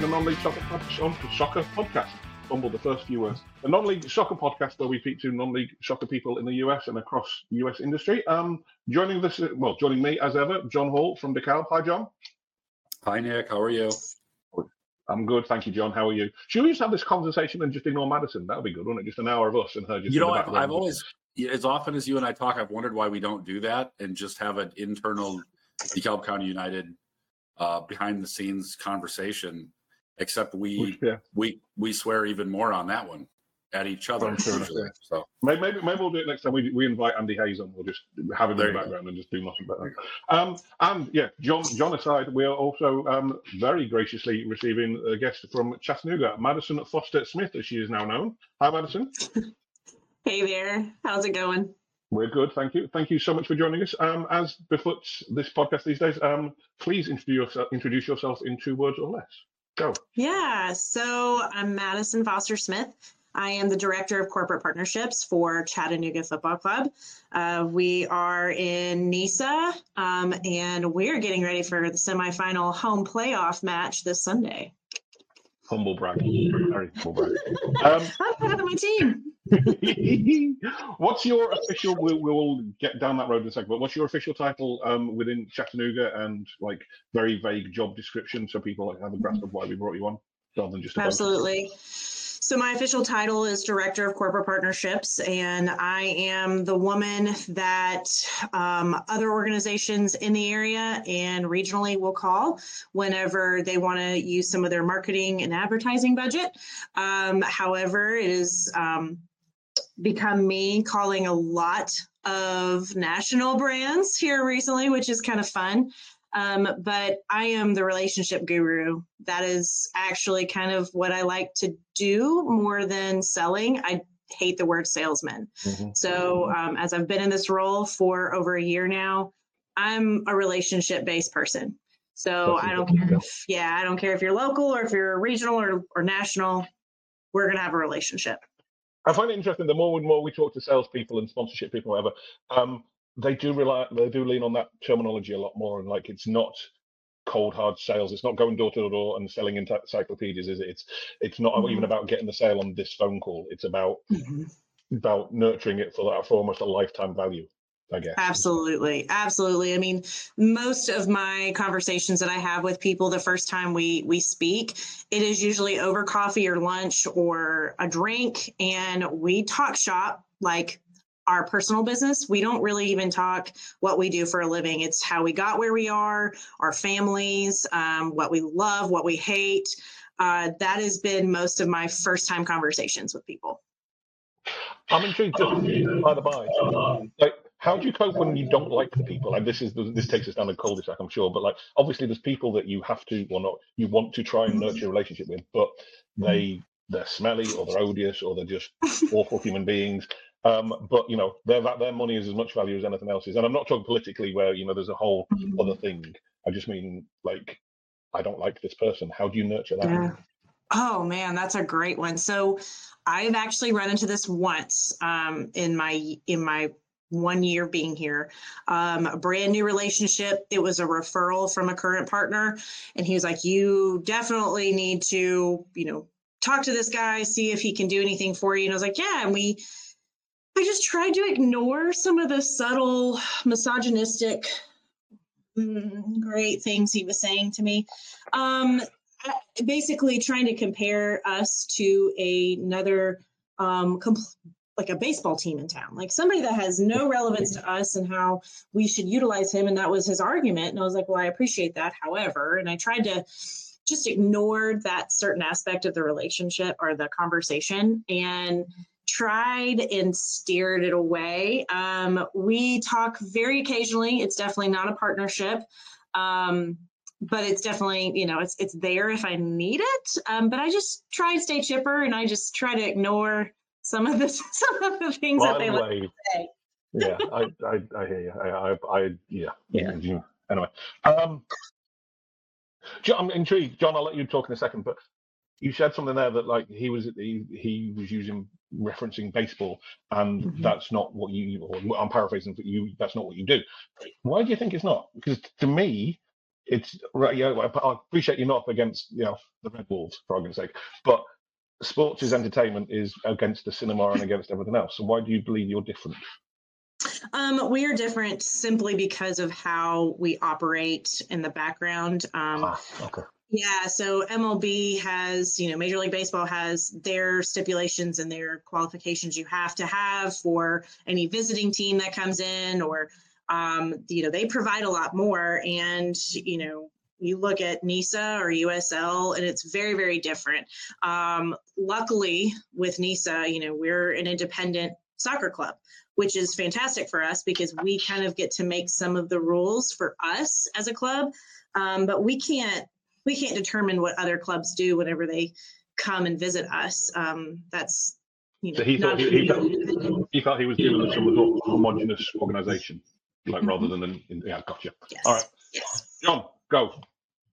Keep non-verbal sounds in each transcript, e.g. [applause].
to the non-league soccer, soccer podcast. Fumbled the first few words. The non-league soccer podcast where we feature non-league soccer people in the US and across the US industry. Um, joining this, well, joining me as ever, John Hall from DeKalb. Hi, John. Hi, Nick. How are you? I'm good, thank you, John. How are you? Should we just have this conversation and just ignore Madison? That would be good, wouldn't it? Just an hour of us and her just. You know, I've, I've always, as often as you and I talk, I've wondered why we don't do that and just have an internal DeKalb County United uh, behind the scenes conversation. Except we yeah. we we swear even more on that one at each other. Sure so maybe, maybe, maybe we'll do it next time. We, we invite Andy Hayes on. We'll just have him in the background go. and just do nothing but that. Um, and yeah, John John aside, we are also um, very graciously receiving a guest from Chattanooga, Madison Foster Smith, as she is now known. Hi, Madison. [laughs] hey there. How's it going? We're good, thank you. Thank you so much for joining us. Um, as befoots this podcast these days, um, please introduce yourself, introduce yourself in two words or less. Go. Yeah, so I'm Madison Foster Smith. I am the Director of Corporate Partnerships for Chattanooga Football Club. Uh, we are in NISA, um, and we're getting ready for the semifinal home playoff match this Sunday. Humble brag. Very humble brag. Um, [laughs] I'm proud of my team. [laughs] what's your official? We'll, we'll get down that road in a second. But what's your official title um, within Chattanooga and like very vague job description so people like have a grasp of why we brought you on, rather than just absolutely. So my official title is Director of Corporate Partnerships, and I am the woman that um, other organizations in the area and regionally will call whenever they want to use some of their marketing and advertising budget. Um, however, it is um, become me calling a lot of national brands here recently, which is kind of fun. Um, but I am the relationship guru. That is actually kind of what I like to do more than selling. I hate the word salesman. Mm-hmm. So, um, as I've been in this role for over a year now, I'm a relationship based person. So, I don't care if, yeah, I don't care if you're local or if you're regional or, or national, we're going to have a relationship. I find it interesting. The more and more we talk to salespeople and sponsorship people, whatever, um, they do rely, they do lean on that terminology a lot more. And like, it's not cold hard sales. It's not going door to door and selling encyclopedias, is it? It's it's not mm-hmm. even about getting the sale on this phone call. It's about mm-hmm. about nurturing it for that for almost a lifetime value. I guess. Absolutely. Absolutely. I mean, most of my conversations that I have with people the first time we we speak, it is usually over coffee or lunch or a drink and we talk shop like our personal business. We don't really even talk what we do for a living. It's how we got where we are, our families, um, what we love, what we hate. Uh, that has been most of my first time conversations with people. I'm intrigued, just by the by. How do you cope when you don't like the people? And this is this takes us down a cul-de-sac, I'm sure. But like, obviously, there's people that you have to, or not, you want to try and nurture a relationship with, but they they're smelly or they're odious or they're just [laughs] awful human beings. Um, but you know, their their money is as much value as anything else's. And I'm not talking politically, where you know there's a whole other thing. I just mean like, I don't like this person. How do you nurture that? Yeah. Oh man, that's a great one. So, I've actually run into this once um, in my in my one year being here. Um, a brand new relationship. It was a referral from a current partner, and he was like, "You definitely need to, you know, talk to this guy, see if he can do anything for you." And I was like, "Yeah," and we I just tried to ignore some of the subtle misogynistic mm, great things he was saying to me. Um, basically, trying to compare us to a, another, um, like a baseball team in town, like somebody that has no relevance to us and how we should utilize him. And that was his argument. And I was like, well, I appreciate that. However, and I tried to just ignore that certain aspect of the relationship or the conversation and tried and steered it away. Um, we talk very occasionally. It's definitely not a partnership. Um, but it's definitely you know it's it's there if I need it. Um, but I just try and stay chipper, and I just try to ignore some of the [laughs] some of the things that they like to say. yeah, [laughs] I, I, I hear you. I, I, I yeah. yeah. Anyway, um, I'm intrigued, John. I'll let you talk in a second, but you said something there that like he was he, he was using referencing baseball and mm-hmm. that's not what you or i'm paraphrasing but you that's not what you do why do you think it's not because to me it's right. Yeah, I appreciate you're not up against you know the Red Wolves for argument's sake, but sports is entertainment is against the cinema and against everything else. So why do you believe you're different? Um, we are different simply because of how we operate in the background. Um, ah, okay. Yeah, so MLB has, you know, Major League Baseball has their stipulations and their qualifications you have to have for any visiting team that comes in, or, um, you know, they provide a lot more. And, you know, you look at NISA or USL, and it's very, very different. Um, luckily, with NISA, you know, we're an independent soccer club, which is fantastic for us because we kind of get to make some of the rules for us as a club. Um, but we can't we can't determine what other clubs do whenever they come and visit us. Um, that's you know. So he thought he, he, felt, he, thought he was this with a homogenous organisation, like rather than an, yeah, gotcha. Yes. All right, yes. John, go.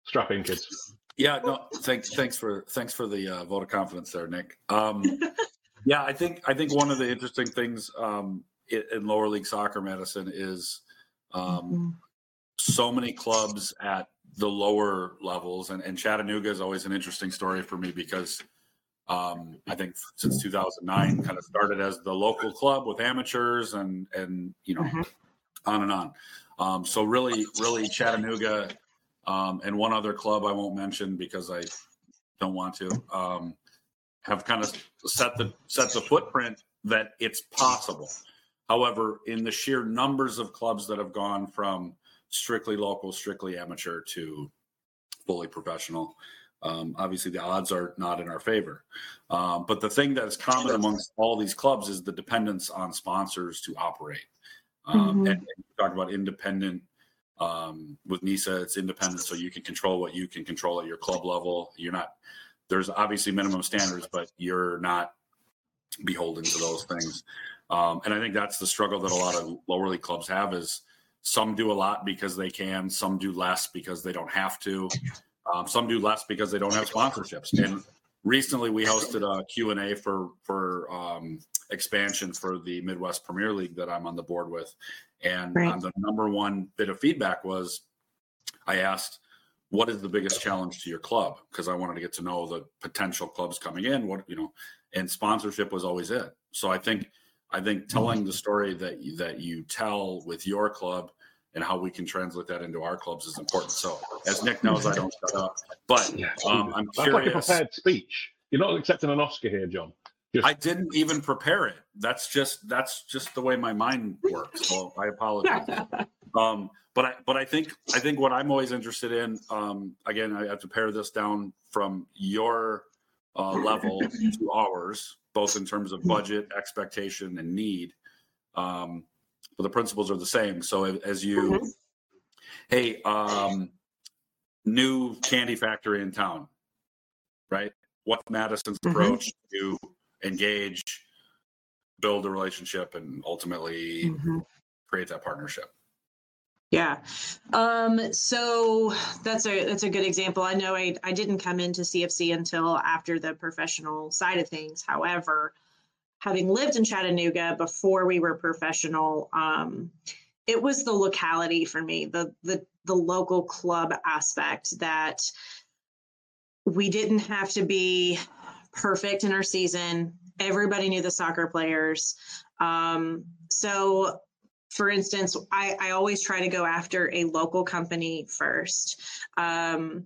Strap in, kids. Yeah, no, thanks, thanks for thanks for the uh, vote of confidence there, Nick. Um, [laughs] yeah, I think I think one of the interesting things um, in, in lower league soccer Madison is um, mm-hmm. so many clubs at the lower levels. And, and Chattanooga is always an interesting story for me because um, I think since 2009 kind of started as the local club with amateurs and, and you know, mm-hmm. on and on. Um, so really, really Chattanooga um, and one other club I won't mention because I don't want to um, have kind of set the set the footprint that it's possible. However, in the sheer numbers of clubs that have gone from strictly local, strictly amateur to fully professional. Um, obviously, the odds are not in our favor. Um, but the thing that is common amongst all these clubs is the dependence on sponsors to operate. Um, mm-hmm. And, and talk about independent um, with NISA, it's independent, so you can control what you can control at your club level. You're not. There's obviously minimum standards, but you're not beholden to those things. Um, and I think that's the struggle that a lot of lower league clubs have is some do a lot because they can. Some do less because they don't have to. Um, some do less because they don't have sponsorships. And recently, we hosted a Q and A for for um, expansion for the Midwest Premier League that I'm on the board with. And right. the number one bit of feedback was, I asked, "What is the biggest challenge to your club?" Because I wanted to get to know the potential clubs coming in. What you know, and sponsorship was always it. So I think I think telling the story that you, that you tell with your club and how we can translate that into our clubs is important. So, as Nick knows, I don't shut up. But um, I'm That's curious. like a prepared speech. You're not accepting an Oscar here, John. Just... I didn't even prepare it. That's just that's just the way my mind works. So I apologize. [laughs] um, but I but I think I think what I'm always interested in. Um, again, I have to pare this down from your uh, level to ours, both in terms of budget, expectation, and need. Um, but the principles are the same. So as you, mm-hmm. hey, um, new candy factory in town, right? What Madison's mm-hmm. approach to engage, build a relationship, and ultimately mm-hmm. create that partnership? Yeah. Um, so that's a that's a good example. I know I, I didn't come into CFC until after the professional side of things. However, having lived in Chattanooga before we were professional, um, it was the locality for me, the the the local club aspect that we didn't have to be perfect in our season. Everybody knew the soccer players. Um, so for instance, I, I always try to go after a local company first. Um,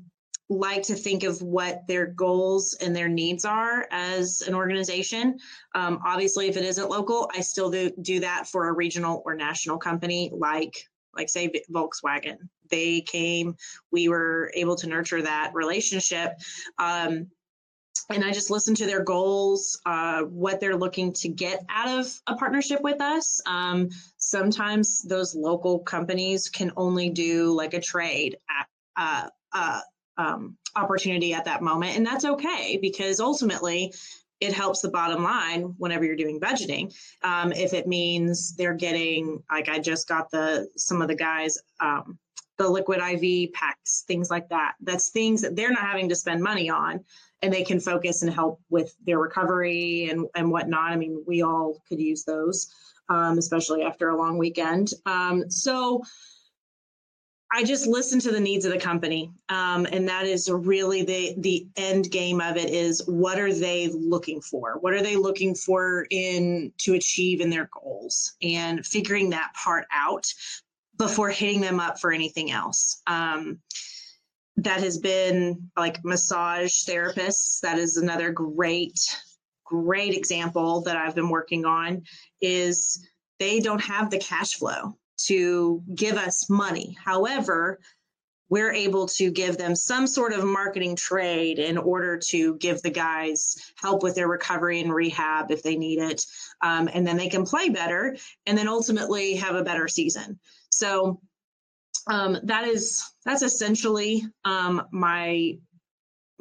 like to think of what their goals and their needs are as an organization. Um, obviously, if it isn't local, I still do, do that for a regional or national company like like say Volkswagen. They came, we were able to nurture that relationship. Um, and I just listen to their goals, uh, what they're looking to get out of a partnership with us. Um, sometimes those local companies can only do like a trade uh, uh, um, opportunity at that moment. And that's okay because ultimately it helps the bottom line whenever you're doing budgeting. Um, if it means they're getting, like I just got the, some of the guys, um, the liquid IV packs, things like that. That's things that they're not having to spend money on and they can focus and help with their recovery and, and whatnot. I mean, we all could use those, um, especially after a long weekend. Um, so I just listen to the needs of the company, um, and that is really the the end game of it. Is what are they looking for? What are they looking for in to achieve in their goals, and figuring that part out before hitting them up for anything else. Um, that has been like massage therapists. That is another great, great example that I've been working on. Is they don't have the cash flow to give us money. However, we're able to give them some sort of marketing trade in order to give the guys help with their recovery and rehab if they need it. Um, and then they can play better and then ultimately have a better season. So um, that is that's essentially um, my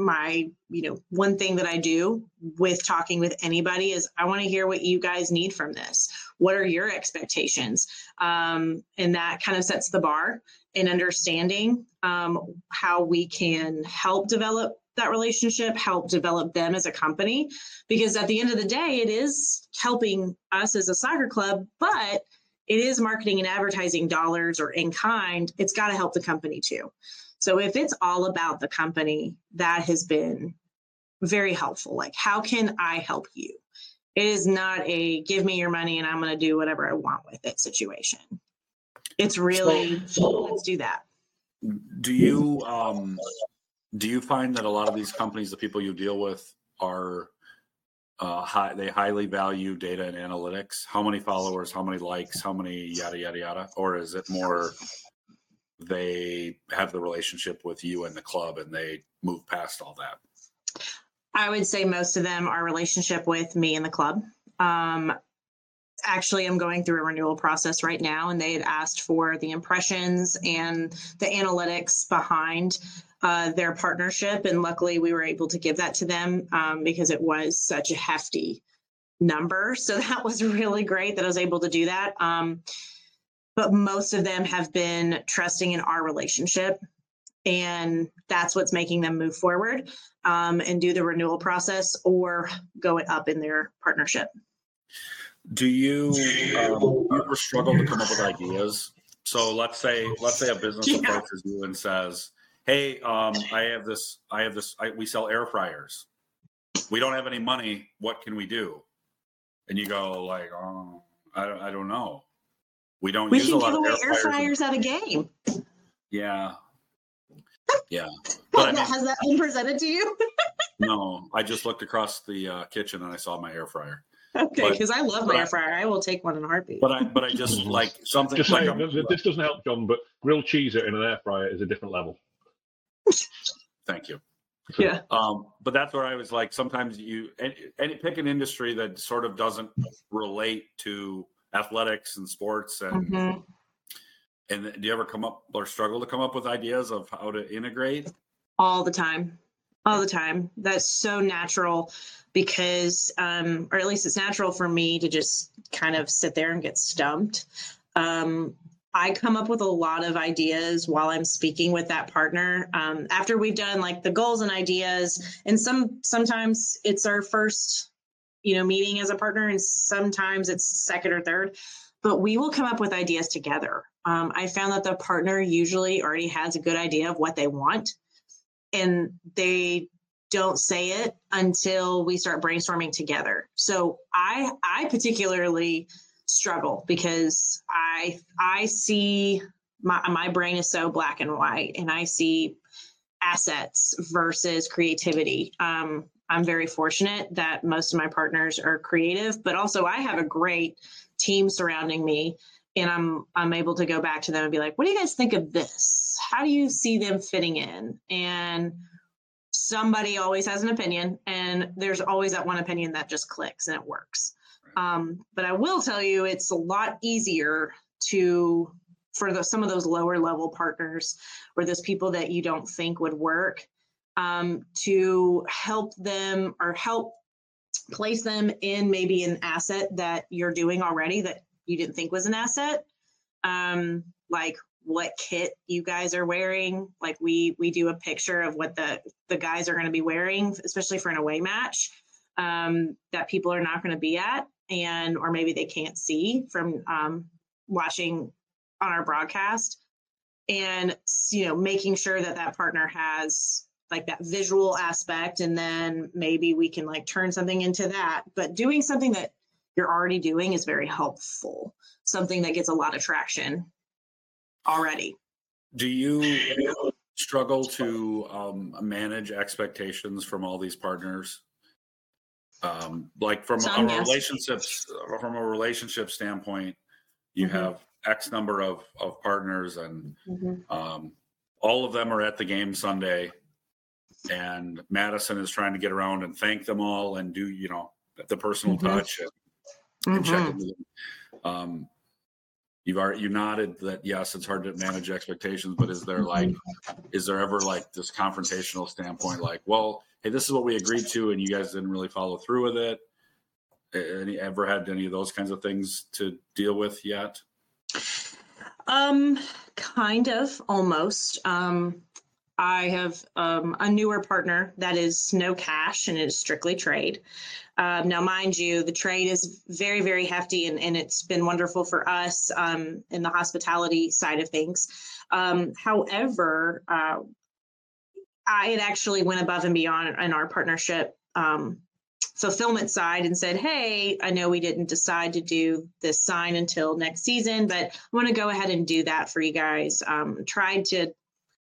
my you know one thing that i do with talking with anybody is i want to hear what you guys need from this. What are your expectations? Um, and that kind of sets the bar in understanding um, how we can help develop that relationship help develop them as a company. Because at the end of the day it is helping us as a soccer club but it is marketing and advertising dollars or in kind. It's got to help the company too so if it's all about the company, that has been very helpful. Like, how can I help you? It is not a give me your money and I'm going to do whatever I want with it situation. It's really so, let's do that. Do you um do you find that a lot of these companies, the people you deal with, are uh, high, they highly value data and analytics? How many followers? How many likes? How many yada yada yada? Or is it more they have the relationship with you and the club and they move past all that? I would say most of them are relationship with me and the club. Um, actually, I'm going through a renewal process right now, and they had asked for the impressions and the analytics behind uh, their partnership. And luckily, we were able to give that to them um, because it was such a hefty number. So [laughs] that was really great that I was able to do that. Um, but most of them have been trusting in our relationship and that's what's making them move forward um, and do the renewal process or go it up in their partnership. Do you, um, ever struggle to come up with ideas? So let's say let's say a business yeah. approaches you and says hey um, i have this i have this I, we sell air fryers. We don't have any money. What can we do? And you go like oh i don't, I don't know we don't. We use can give away air fryers at a game. Yeah. [laughs] Yeah. But, I mean, has that been presented to you? [laughs] no, I just looked across the uh, kitchen and I saw my air fryer. Okay, because I love my air fryer. I will take one in a heartbeat. But I, but I just [laughs] like something. Just like saying, this doesn't help, John. But grilled cheese in an air fryer is a different level. Thank you. Yeah. Um, but that's where I was like, sometimes you and, and pick an industry that sort of doesn't relate to athletics and sports and mm-hmm. and do you ever come up or struggle to come up with ideas of how to integrate? All the time. All the time. That's so natural because um or at least it's natural for me to just kind of sit there and get stumped. Um I come up with a lot of ideas while I'm speaking with that partner. Um, after we've done like the goals and ideas, and some sometimes it's our first you know meeting as a partner and sometimes it's second or third but we will come up with ideas together. Um, i found that the partner usually already has a good idea of what they want and they don't say it until we start brainstorming together. So i i particularly struggle because i i see my my brain is so black and white and i see assets versus creativity. Um, I'm very fortunate that most of my partners are creative, but also I have a great team surrounding me and I'm I'm able to go back to them and be like, "What do you guys think of this? How do you see them fitting in?" And somebody always has an opinion and there's always that one opinion that just clicks and it works. Um, but I will tell you it's a lot easier to for the, some of those lower level partners or those people that you don't think would work um, to help them or help place them in maybe an asset that you're doing already that you didn't think was an asset. Um, like what kit you guys are wearing. Like we we do a picture of what the the guys are going to be wearing especially for an away match um, that people are not going to be at and or maybe they can't see from um, watching on our broadcast. And you know making sure that that partner has like that visual aspect and then maybe we can like turn something into that but doing something that you're already doing is very helpful something that gets a lot of traction already do you struggle to um, manage expectations from all these partners um, like from Some, a yes. relationships from a relationship standpoint you mm-hmm. have x number of of partners and mm-hmm. um, all of them are at the game sunday and madison is trying to get around and thank them all and do you know the personal mm-hmm. touch and, and check mm-hmm. in um, you've already you nodded that yes it's hard to manage expectations but is there like mm-hmm. is there ever like this confrontational standpoint like well hey this is what we agreed to and you guys didn't really follow through with it any ever had any of those kinds of things to deal with yet um kind of almost um i have um, a newer partner that is no cash and it is strictly trade um, now mind you the trade is very very hefty and, and it's been wonderful for us um, in the hospitality side of things um, however uh, i had actually went above and beyond in our partnership um, fulfillment side and said, Hey, I know we didn't decide to do this sign until next season, but I want to go ahead and do that for you guys. Um, tried to,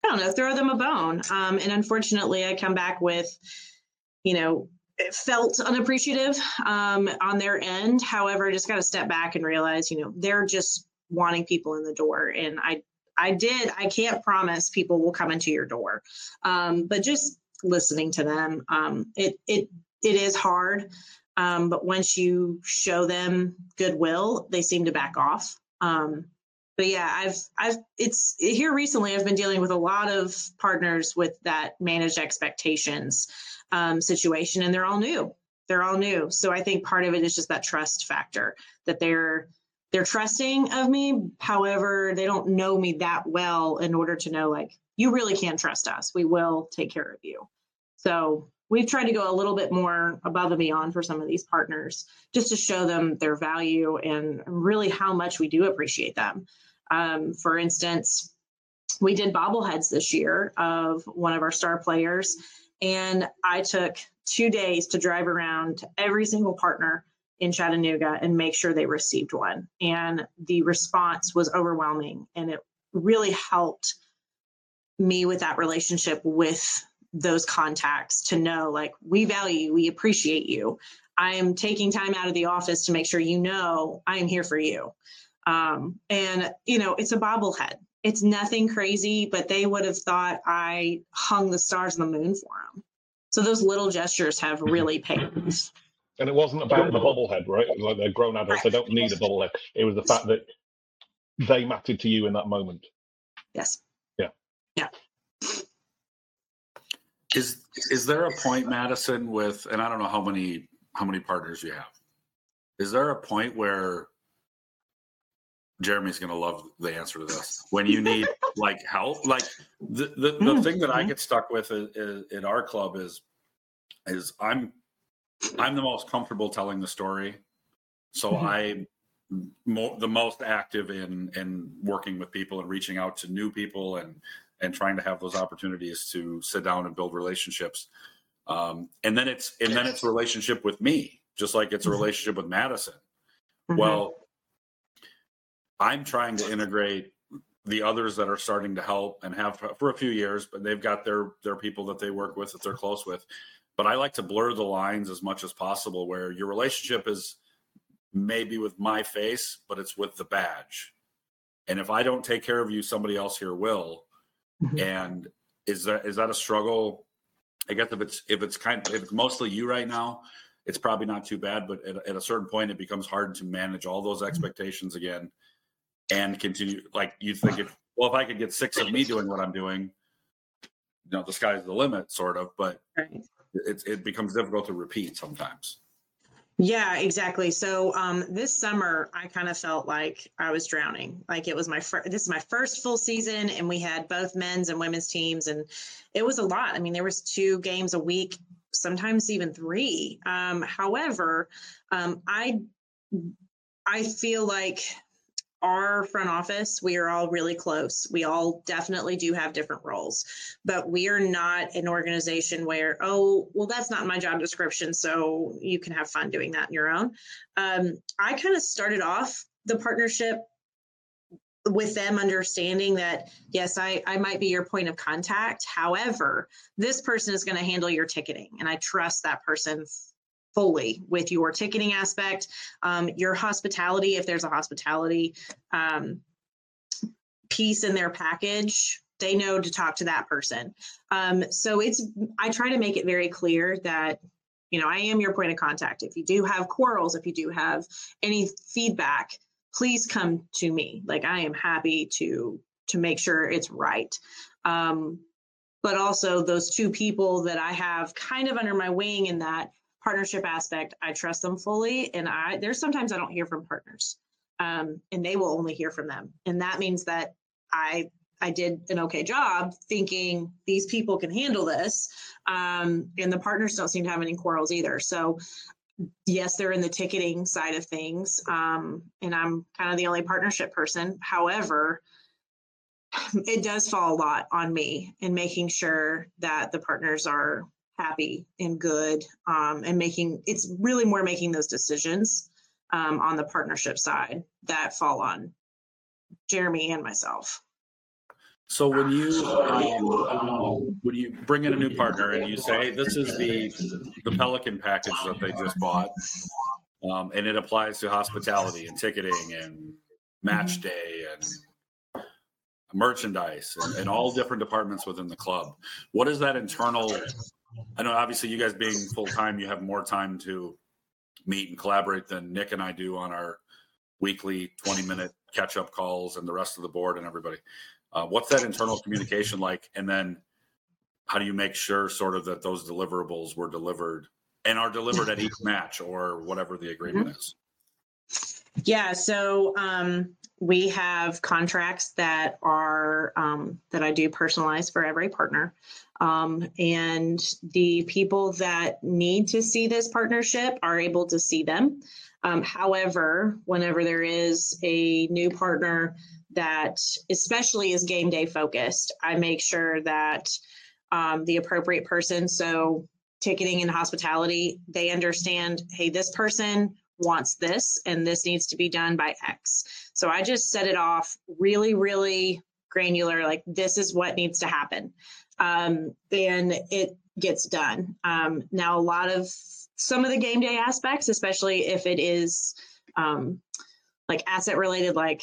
I don't know, throw them a bone. Um, and unfortunately, I come back with, you know, felt unappreciative um, on their end. However, I just got to step back and realize, you know, they're just wanting people in the door. And I, I did, I can't promise people will come into your door. Um, but just listening to them, um, it, it it is hard. Um, but once you show them goodwill, they seem to back off. Um, but yeah, I've I've it's here recently. I've been dealing with a lot of partners with that managed expectations um, situation, and they're all new. They're all new. So I think part of it is just that trust factor that they're they're trusting of me. However, they don't know me that well in order to know like you really can trust us. We will take care of you. So we've tried to go a little bit more above and beyond for some of these partners just to show them their value and really how much we do appreciate them. Um, for instance, we did bobbleheads this year of one of our star players, and I took two days to drive around to every single partner in Chattanooga and make sure they received one. And the response was overwhelming, and it really helped me with that relationship with those contacts to know like we value we appreciate you. I am taking time out of the office to make sure you know i am here for you. Um, and you know it's a bobblehead. It's nothing crazy but they would have thought i hung the stars on the moon for them so those little gestures have mm-hmm. really paid and it wasn't about the bobblehead right? Like they're grown adults they don't need a bobblehead. It was the fact that they mattered to you in that moment. Yes. Yeah. Yeah is is there a point, Madison, with and I don't know how many how many partners you have. Is there a point where Jeremy's going to love the answer to this when you need like help? Like the the, the mm-hmm. thing that I get stuck with is, is, in our club is is I'm I'm the most comfortable telling the story, so mm-hmm. I mo- the most active in in working with people and reaching out to new people and and trying to have those opportunities to sit down and build relationships. Um, and then it's and then it's a relationship with me, just like it's a mm-hmm. relationship with Madison. Mm-hmm. Well, I'm trying to integrate the others that are starting to help and have for a few years, but they've got their their people that they work with that they're close with. But I like to blur the lines as much as possible, where your relationship is maybe with my face, but it's with the badge. And if I don't take care of you, somebody else here will. Mm-hmm. And is that is that a struggle? I guess if it's if it's kind of, if it's mostly you right now, it's probably not too bad. But at, at a certain point, it becomes hard to manage all those mm-hmm. expectations again and continue. Like you think if well, if I could get six of me doing what I'm doing, you know, the sky's the limit, sort of. But right. it it becomes difficult to repeat sometimes. Yeah, exactly. So um, this summer, I kind of felt like I was drowning. Like it was my first. This is my first full season, and we had both men's and women's teams, and it was a lot. I mean, there was two games a week, sometimes even three. Um, however, um, I I feel like our front office, we are all really close. We all definitely do have different roles, but we are not an organization where, oh, well, that's not my job description. So you can have fun doing that on your own. Um, I kind of started off the partnership with them understanding that yes I, I might be your point of contact however this person is going to handle your ticketing and i trust that person fully with your ticketing aspect. Um, your hospitality if there's a hospitality um, piece in their package they know to talk to that person. Um, so it's i try to make it very clear that you know i am your point of contact. If you do have quarrels if you do have any feedback please come to me. Like i am happy to to make sure it's right. Um, but also those two people that i have kind of under my wing in that partnership aspect i trust them fully and i there's sometimes i don't hear from partners um, and they will only hear from them and that means that i i did an okay job thinking these people can handle this um, and the partners don't seem to have any quarrels either so yes, they're in the ticketing side of things, um, and I'm kind of the only partnership person. However, it does fall a lot on me in making sure that the partners are happy and good, um, and making it's really more making those decisions um, on the partnership side that fall on Jeremy and myself. So when you um, when you bring in a new partner and you say this is the the Pelican package that they just bought, um, and it applies to hospitality and ticketing and match mm-hmm. day and merchandise and, and all different departments within the club. What is that internal? I know obviously you guys being full time, you have more time to meet and collaborate than Nick and I do on our weekly 20 minute catch up calls and the rest of the board and everybody. Uh, what's that internal communication like? And then how do you make sure sort of that those deliverables were delivered and are delivered at each match or whatever the agreement mm-hmm. is? Yeah, so um, we have contracts that are um, that I do personalize for every partner, um, and the people that need to see this partnership are able to see them. Um, however, whenever there is a new partner that especially is game day focused. I make sure that um, the appropriate person, so ticketing and hospitality, they understand, hey, this person wants this and this needs to be done by X. So I just set it off really, really granular, like this is what needs to happen. Um, and it gets done. Um, now, a lot of some of the game day aspects, especially if it is um, like asset related, like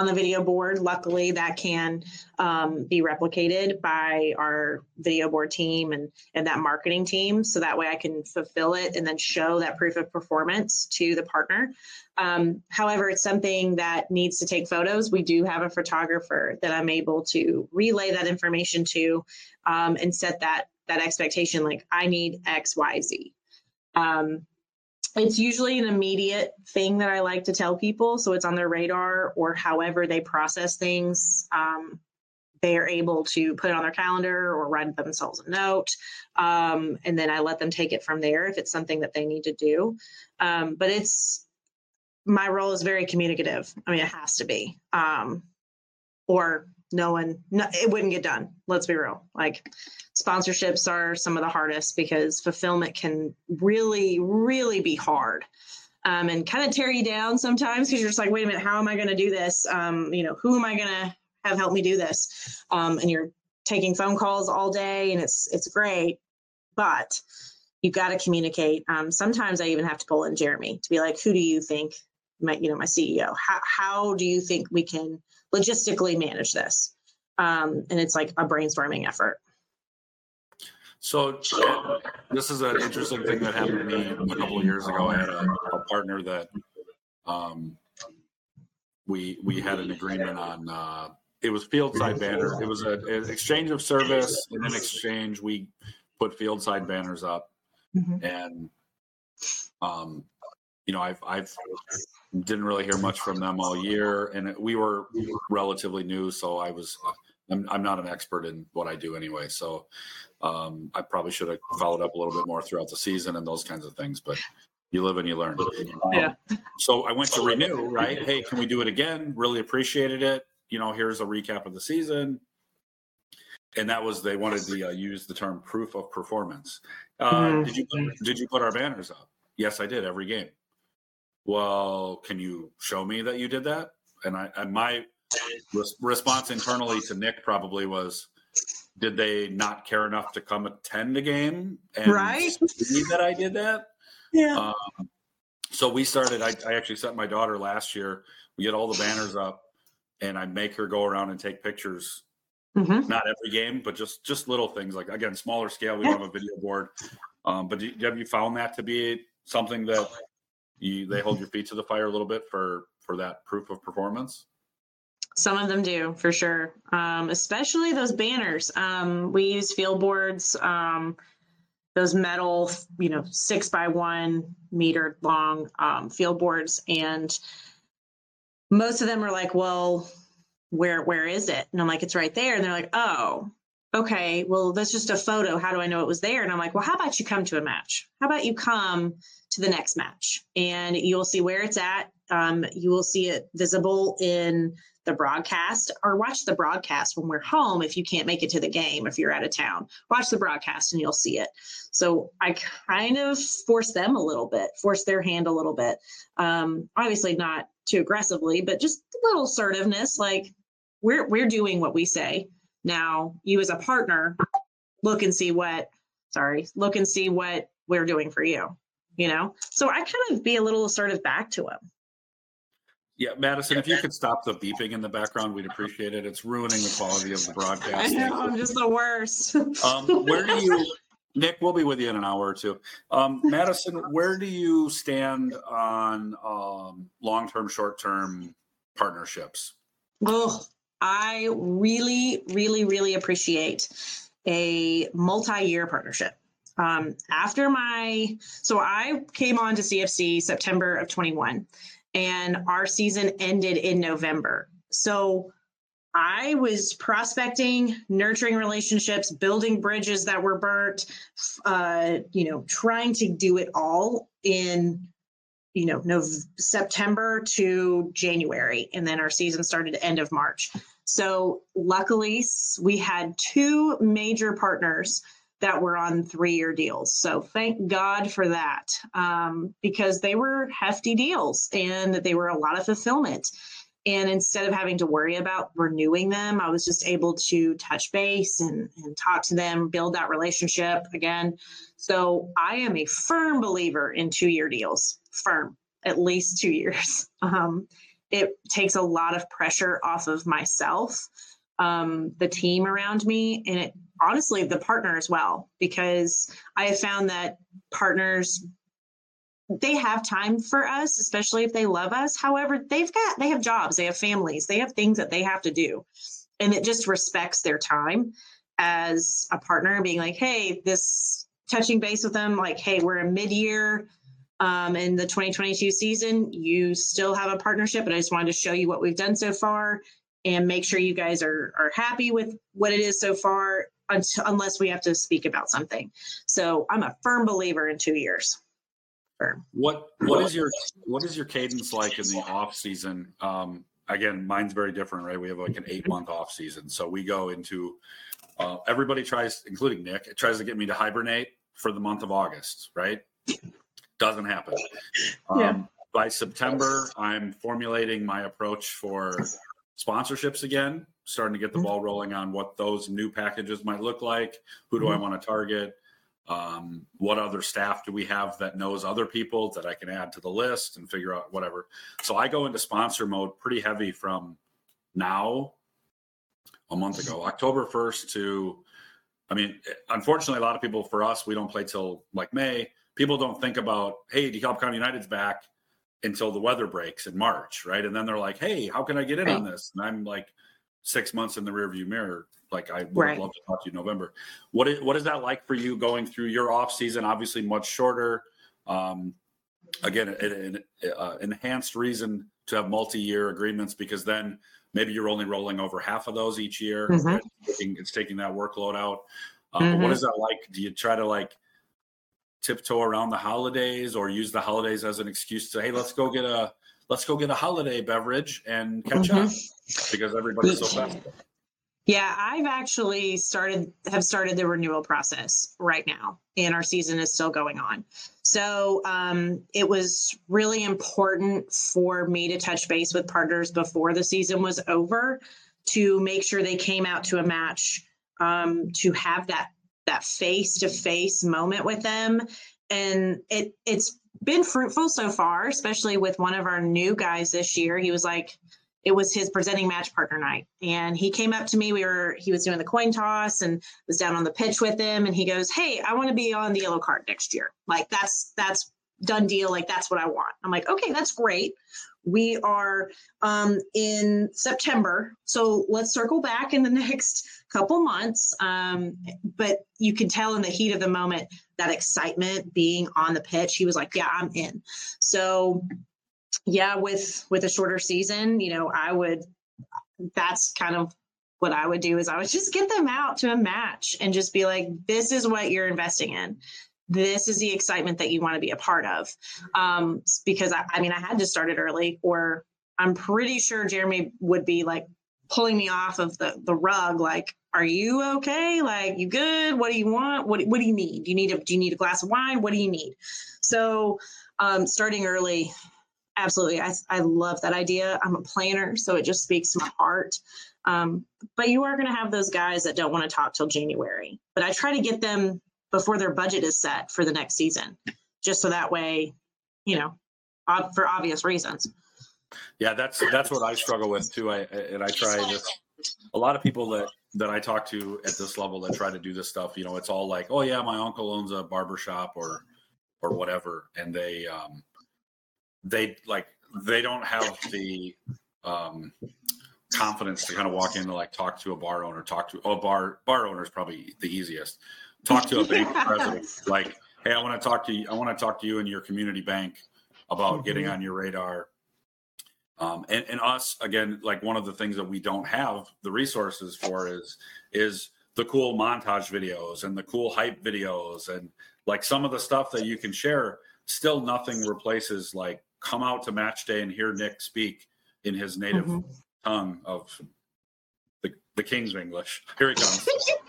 on the video board. Luckily, that can um, be replicated by our video board team and, and that marketing team. So that way I can fulfill it and then show that proof of performance to the partner. Um, however, it's something that needs to take photos. We do have a photographer that I'm able to relay that information to um, and set that that expectation like I need X, Y, Z. Um, it's usually an immediate thing that I like to tell people. So it's on their radar or however they process things. Um, they are able to put it on their calendar or write themselves a note. Um, and then I let them take it from there if it's something that they need to do. Um, but it's my role is very communicative. I mean, it has to be. Um, or no one, no, it wouldn't get done. Let's be real. Like sponsorships are some of the hardest because fulfillment can really, really be hard. Um, and kind of tear you down sometimes because you're just like, wait a minute, how am I going to do this? Um, you know, who am I going to have help me do this? Um, and you're taking phone calls all day, and it's it's great, but you've got to communicate. Um, sometimes I even have to pull in Jeremy to be like, who do you think, my you know, my CEO? How how do you think we can logistically manage this? Um, and it's like a brainstorming effort. So this is an interesting thing that happened to me a couple of years ago. I had a, a partner that um, we we had an agreement on. Uh, it was field side banner. It was a, an exchange of service, and in exchange, we put field side banners up. Mm-hmm. And um, you know, I've I've didn't really hear much from them all year, and we were relatively new, so I was I'm, I'm not an expert in what I do anyway. So um, I probably should have followed up a little bit more throughout the season and those kinds of things. But You live and you learn. Um, yeah. So I went to renew, right? Hey, can we do it again? Really appreciated it. You know, here's a recap of the season. And that was they wanted to uh, use the term proof of performance. Uh, mm-hmm. Did you did you put our banners up? Yes, I did every game. Well, can you show me that you did that? And I and my res- response internally to Nick probably was, did they not care enough to come attend a game and right. see that I did that? Yeah. Um, so we started. I, I, actually sent my daughter last year. We get all the banners up, and I make her go around and take pictures. Mm-hmm. Not every game, but just just little things like again smaller scale. We don't have a video board, um, but do, have you found that to be something that you they hold your feet to the fire a little bit for for that proof of performance? Some of them do for sure, um, especially those banners. Um, we use field boards, um, those metal, you know, six by one meter long um, field boards, and most of them are like, "Well, where where is it?" And I'm like, "It's right there," and they're like, "Oh." Okay, well, that's just a photo. How do I know it was there? And I'm like, well, how about you come to a match? How about you come to the next match and you'll see where it's at. Um, you will see it visible in the broadcast or watch the broadcast when we're home if you can't make it to the game if you're out of town watch the broadcast and you'll see it so i kind of force them a little bit force their hand a little bit um, obviously not too aggressively but just a little assertiveness like we're we're doing what we say now you as a partner look and see what sorry look and see what we're doing for you you know so i kind of be a little assertive back to him yeah, Madison, if you could stop the beeping in the background, we'd appreciate it. It's ruining the quality of the broadcast. [laughs] I know, I'm just the worst. um, where do you, Nick? We'll be with you in an hour or two. Um, Madison, where do you stand on um, long-term, short-term partnerships? Oh, I really, really, really appreciate a multi-year partnership. Um, after my, so I came on to CFC September of 21 and our season ended in November. So I was prospecting, nurturing relationships, building bridges that were burnt, uh, you know, trying to do it all in, you know, no, September to January. And then our season started end of March. So luckily, we had two major partners that were on three year deals. So thank God for that um, because they were hefty deals and they were a lot of fulfillment. And instead of having to worry about renewing them, I was just able to touch base and, and talk to them, build that relationship again. So I am a firm believer in two year deals, firm, at least two years. [laughs] Um, it takes a lot of pressure off of myself, um, the team around me, and it honestly the partner as well because i have found that partners they have time for us especially if they love us. However they've got they have jobs they have families they have things that they have to do. And it just respects their time as a partner being like hey this touching base with them like hey we're a mid-year um, in the 2022 season you still have a partnership but i just wanted to show you what we've done so far and make sure you guys are are happy with what it is so far unless we have to speak about something. So I'm a firm believer in two years. Firm. What what is your what is your cadence like in the off season? Um, again, mine's very different, right? We have like an eight month off season, so we go into uh, everybody tries, including Nick, tries to get me to hibernate for the month of August, right? Doesn't happen. [laughs] Um, yeah. By September, I'm formulating my approach for sponsorships again starting to get the mm-hmm. ball rolling on what those new packages might look like. Who do mm-hmm. I want to target? Um, what other staff do we have that knows other people that I can add to the list and figure out whatever. So I go into sponsor mode pretty heavy from now, a month ago, October 1st to, I mean, unfortunately, a lot of people for us, we don't play till like May. People don't think about, hey, DeKalb County United's back until the weather breaks in March, right? And then they're like, hey, how can I get in right. on this? And I'm like, six months in the rearview mirror. Like I would right. love to talk to you in November. What is what is that like for you going through your off season? Obviously, much shorter. Um, again, an, uh, enhanced reason to have multi-year agreements because then maybe you're only rolling over half of those each year. Mm-hmm. It's, taking, it's, taking, that workload out. Um, mm-hmm. What is that like? Do you try to like tiptoe around the holidays or use the holidays as an excuse to hey let's go get a let's go get a holiday beverage and catch mm-hmm. up because everybody's so fast yeah i've actually started have started the renewal process right now and our season is still going on so um, it was really important for me to touch base with partners before the season was over to make sure they came out to a match um, to have that that face to face moment with them. And it it's been fruitful so far especially with one of our new guys this year. He was like it was his presenting match partner night. And he came up to me. We were he was doing the coin toss and was down on the pitch with him. And he goes hey i want to be on the yellow card next year. Like that's that's done deal. Like that's what i want. I'm like okay that's great we are um, in September, so let's circle back in the [laughs] next couple months. Um, but you can tell in the heat of the moment that excitement being on the pitch. He was like, "Yeah, I'm in." So, yeah, with with a shorter season, you know, I would. That's kind of what I would do is I would just get them out to a match and just be like, "This is what you're investing in." This is the excitement that you want to be a part of. Um, because I, I mean, I had to start it early, or I'm pretty sure Jeremy would be like pulling me off of the the rug, like, "Are you okay? Like, you good? What do you want? What What do you need? Do you need a Do you need a glass of wine? What do you need?" So, um, starting early, absolutely, I I love that idea. I'm a planner, so it just speaks to my heart. Um, but you are going to have those guys that don't want to talk till January. But I try to get them before their budget is set for the next season, just so that way, you know, for obvious reasons. Yeah, that's that's what I struggle with too. I and I try this. A lot of people that that I talk to at this level that try to do this stuff, you know, it's all like, oh yeah, my uncle owns a barber shop or or whatever, and they um they like they don't have the um confidence to kind of walk in to like talk to a bar owner, talk to a oh, bar bar owner is probably the easiest talk to a [laughs] bank president like hey i want to talk to you i want to talk to you and your community bank about mm-hmm. getting on your radar. Um, and, and us again like one of the things that we don't have the resources for is is the cool montage videos and the cool hype videos and like some of the stuff that you can share. Still nothing replaces like come out to match day and hear nick speak in his native mm-hmm. tongue of the, the king's english. Here he comes [laughs]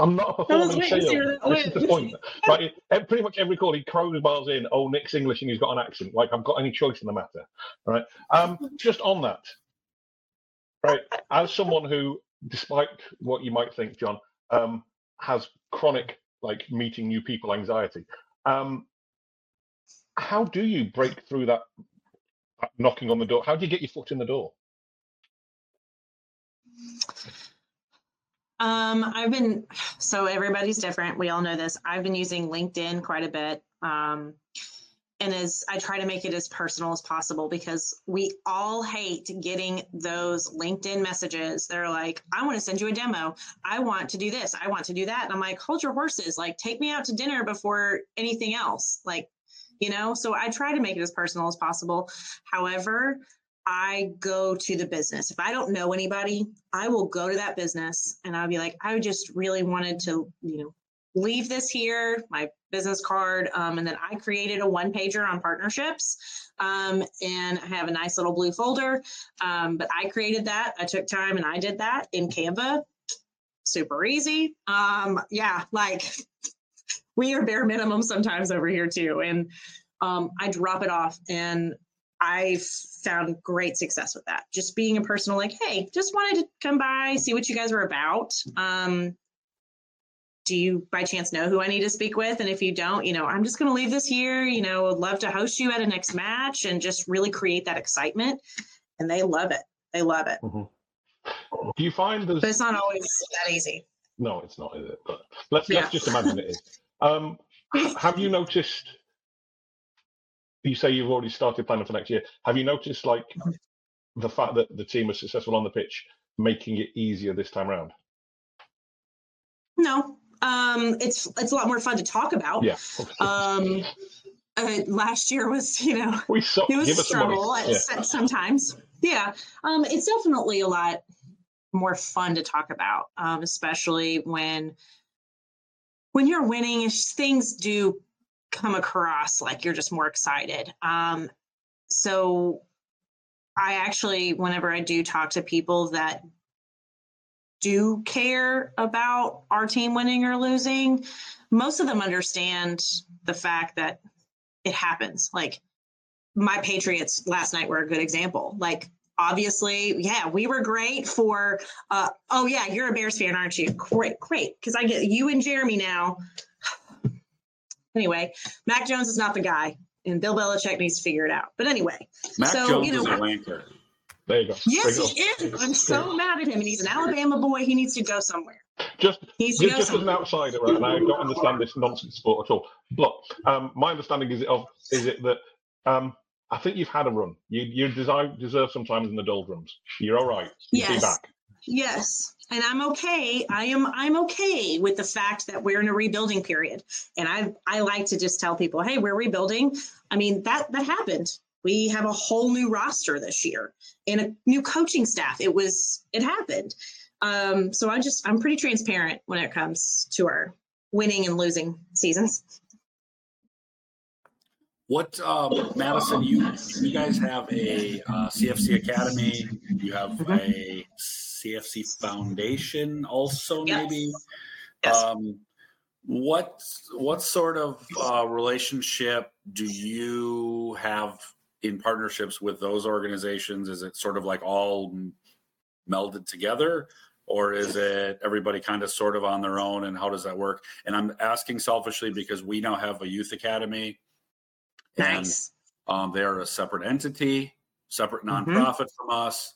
I'm not a performing seal. This is the point. Right, pretty much every call he bars in, oh, Nick's English and he's got an accent. Like I've got any choice in the matter. Right. Um, just on that, right, as someone who, despite what you might think, John, um, has chronic like meeting new people anxiety. Um, how do you break through that knocking on the door? How do you get your foot in the door? Um, I've been so everybody's different. We all know this. I've been using LinkedIn quite a bit. Um, and as I try to make it as personal as possible because we all hate getting those LinkedIn messages. They're like, I want to send you a demo. I want to do this. I want to do that. And I'm like, hold your horses. Like, take me out to dinner before anything else. Like, you know, so I try to make it as personal as possible. However, I go to the business. If I don't know anybody, I will go to that business and I'll be like, I just really wanted to, you know, leave this here, my business card. Um, and then I created a one pager on partnerships. Um, and I have a nice little blue folder. Um, but I created that. I took time and I did that in Canva. Super easy. Um, yeah, like [laughs] we are bare minimum sometimes over here too. And um, I drop it off and I've found great success with that. Just being a personal, like, hey, just wanted to come by, see what you guys were about. Um, do you by chance know who I need to speak with? And if you don't, you know, I'm just going to leave this here. You know, would love to host you at a next match and just really create that excitement. And they love it. They love it. Mm-hmm. Do you find there's... But it's not always that easy. No, it's not, is it? But let's, yeah. let's just imagine it is. Um, [laughs] have you noticed you say you've already started planning for next year. Have you noticed like the fact that the team was successful on the pitch making it easier this time around? No, um, it's it's a lot more fun to talk about. Yeah. Um, uh, last year was you know we saw, it was a struggle yeah. sometimes. Yeah, um, it's definitely a lot more fun to talk about, um, especially when when you're winning, things do come across like you're just more excited. Um, so I actually, whenever I do talk to people that do care about our team winning or losing, most of them understand the fact that it happens. Like my Patriots last night were a good example. Like obviously, yeah, we were great for uh oh yeah, you're a Bears fan, aren't you? Great, great. Because I get you and Jeremy now. Anyway, Mac Jones is not the guy. And Bill Belichick needs to figure it out. But anyway, Mac so Jones you know, is a wanker. There you go. Yes, he is. I'm so mad at him, and he's an Alabama boy. He needs to go somewhere. Just, just, just as an outsider, right, and I don't understand this nonsense sport at all. But um, my understanding is it of is it that um, I think you've had a run. You you deserve deserve some time in the doldrums. You're all right. You yes. back. Yes. And I'm okay. I am I'm okay with the fact that we're in a rebuilding period. And I I like to just tell people, hey, we're rebuilding. I mean, that that happened. We have a whole new roster this year and a new coaching staff. It was it happened. Um, so I just I'm pretty transparent when it comes to our winning and losing seasons. What, um, Madison? You you guys have a uh, CFC Academy. You have mm-hmm. a CFC Foundation, also yes. maybe. Yes. Um, what what sort of uh, relationship do you have in partnerships with those organizations? Is it sort of like all melded together, or is it everybody kind of sort of on their own? And how does that work? And I'm asking selfishly because we now have a youth academy Nice. And, um, they are a separate entity, separate mm-hmm. nonprofit mm-hmm. from us.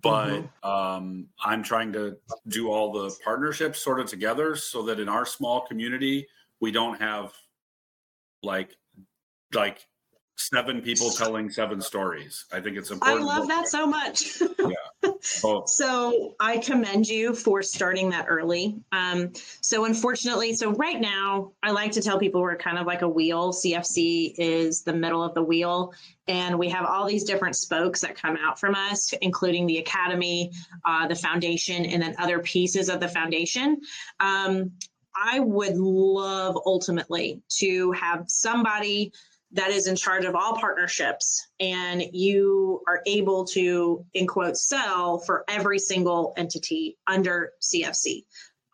But mm-hmm. um, I'm trying to do all the partnerships sort of together so that in our small community, we don't have like like seven people telling seven stories. I think it's important. I love that so much. yeah. Oh. So I commend you for starting that early. Um, so unfortunately, so right now, I like to tell people we're kind of like a wheel. CFC is the middle of the wheel, and we have all these different spokes that come out from us, including the academy, uh, the foundation, and then other pieces of the foundation. Um, I would love ultimately to have somebody that is in charge of all partnerships and you are able to in quote sell for every single entity under cfc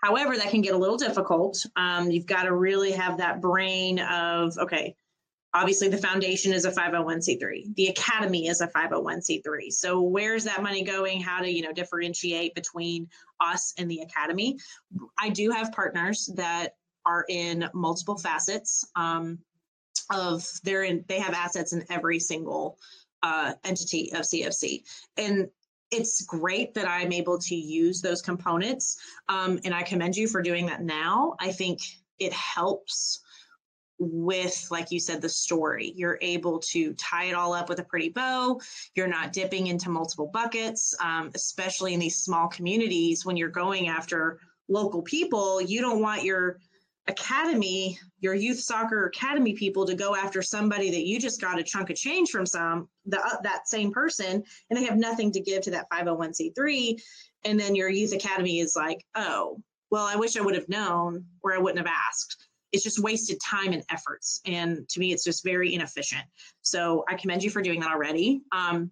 however that can get a little difficult. Um, you've got to really have that brain of okay obviously the foundation is a 501c3 the academy is a 501c3 so where's that money going? How to you know differentiate between us and the academy? I do have partners that are in multiple facets. Um, of they're in they have assets in every single uh, entity of CFC, and it's great that I'm able to use those components. Um, and I commend you for doing that now. I think it helps with, like you said, the story. You're able to tie it all up with a pretty bow. You're not dipping into multiple buckets, um, especially in these small communities when you're going after local people. You don't want your academy, your youth soccer academy people to go after somebody that you just got a chunk of change from some the, uh, that same person and they have nothing to give to that 501c3 and then your youth academy is like, "Oh, well, I wish I would have known or I wouldn't have asked." It's just wasted time and efforts and to me it's just very inefficient. So, I commend you for doing that already. Um,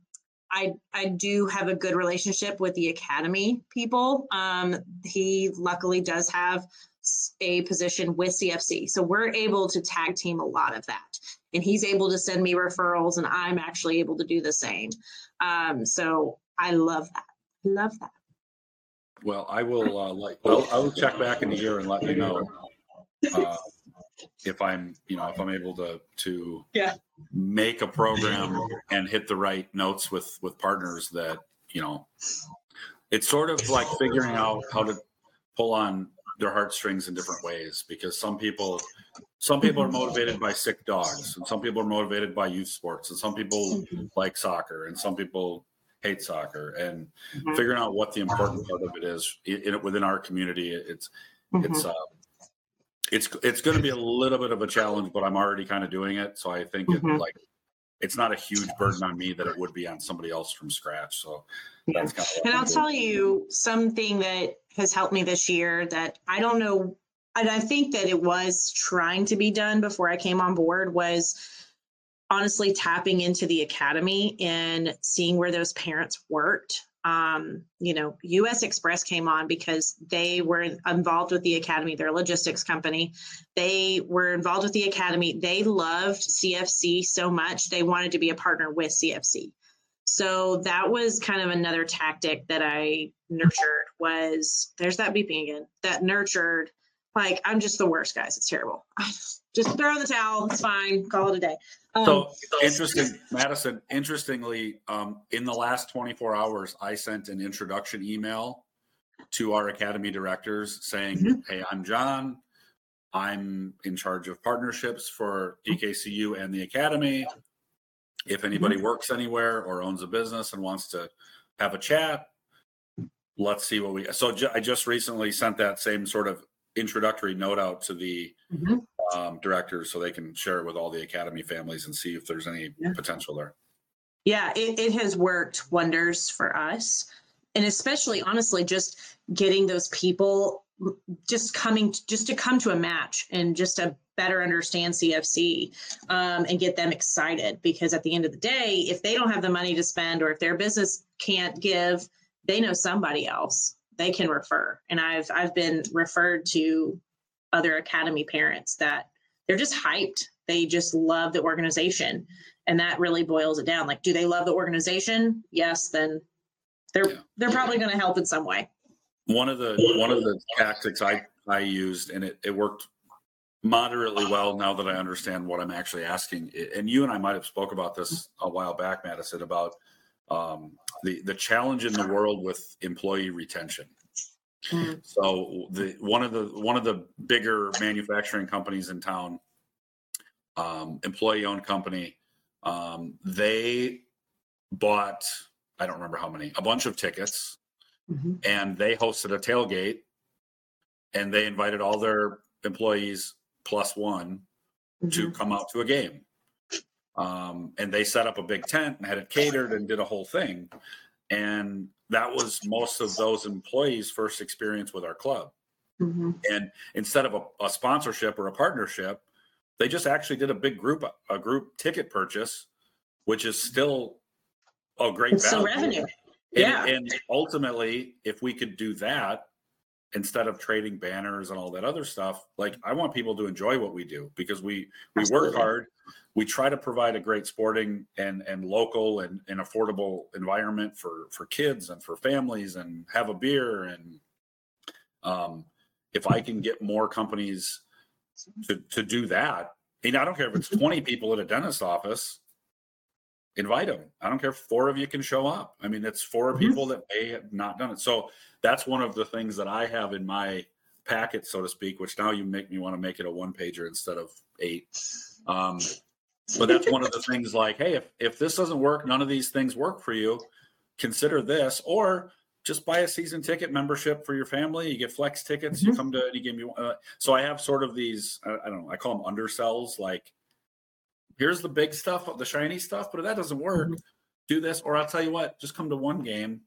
I I do have a good relationship with the academy people. Um, he luckily does have a position with CFC. So we're able to tag team a lot of that. And he's able to send me referrals, and I'm actually able to do the same. Um, so I love that. Love that. Well, I will uh, like I'll, I will check back in a year and let you know uh, if I'm you know if I'm able to to yeah. make a program and hit the right notes with with partners that you know it's sort of like figuring out how to pull on their heartstrings in different ways because some people some people are motivated by sick dogs and some people are motivated by youth sports and some people mm-hmm. like soccer and some people hate soccer and mm-hmm. figuring out what the important part of it is in, within our community it's mm-hmm. it's uh, it's it's going to be a little bit of a challenge but i'm already kind of doing it so i think mm-hmm. like it's not a huge burden on me that it would be on somebody else from scratch so yeah. and I'll tell you something that has helped me this year that I don't know and I think that it was trying to be done before I came on board was honestly tapping into the academy and seeing where those parents worked. Um, you know, US Xpress came on because they were involved with the academy, their logistics company. They were involved with the academy. They loved CFC so much, they wanted to be a partner with CFC. So that was kind of another tactic that I nurtured was there's that beeping again, that nurtured like I'm just the worst, guys. It's terrible. [laughs] just throw in the towel. It's fine. Call it a day. Um, so interesting, Madison. Interestingly, um, in the last 24 hours, I sent an introduction email to our academy directors saying, mm-hmm. "Hey, I'm John. I'm in charge of partnerships for DKCU and the academy. If anybody mm-hmm. works anywhere or owns a business and wants to have a chat, let's see what we." So I just recently sent that same sort of introductory note out to the mm-hmm. um, directors so they can share it with all the academy families and see if there's any yeah. potential there. Yeah, it, it has worked wonders for us. And especially, honestly, just getting those people just coming just to come to a match and just to better understand CFC um, and get them excited because at the end of the day, if they don't have the money to spend or if their business can't give, they know somebody else they can refer. And I've I've been referred to other academy parents that they're just hyped. They just love the organization. And that really boils it down. Like, do they love the organization? Yes, then they're yeah. they're probably going to help in some way. One of the one of the tactics I I used and it, it worked moderately well now that I understand what I'm actually asking. And you and I might have spoke about this a while back, Madison, about um, the the challenge in the world with employee retention. Mm. So the one of the one of the bigger manufacturing companies in town, um, employee owned company, um, they bought I don't remember how many a bunch of tickets, mm-hmm. and they hosted a tailgate, and they invited all their employees plus one mm-hmm. to come out to a game. Um, and they set up a big tent and had it catered and did a whole thing. And that was most of those employees' first experience with our club. Mm-hmm. And instead of a, a, sponsorship or a partnership, they just actually did a big group a group ticket purchase, which is still a great it's value. revenue. And, yeah. And ultimately, if we could do that instead of trading banners and all that other stuff, like I want people to enjoy what we do because we we Absolutely. work hard we try to provide a great sporting and and local and, and affordable environment for for kids and for families and have a beer and um, if I can get more companies to to do that, I mean, I don't care if it's [laughs] 20 people at a dentist office, invite them. I don't care if four of you can show up. I mean, it's 4 mm-hmm. people that may have not done it. So that's one of the things that I have in my packet, so to speak, which now you make me want to make it a one pager instead of eight. Um, but that's one of the things like, hey, if, if this doesn't work, none of these things work for you, consider this. Or just buy a season ticket membership for your family. You get flex tickets. Mm-hmm. You come to any game you want. Uh, so I have sort of these, I, I don't know, I call them undersells. Like, here's the big stuff, the shiny stuff. But if that doesn't work, mm-hmm. do this. Or I'll tell you what, just come to one game.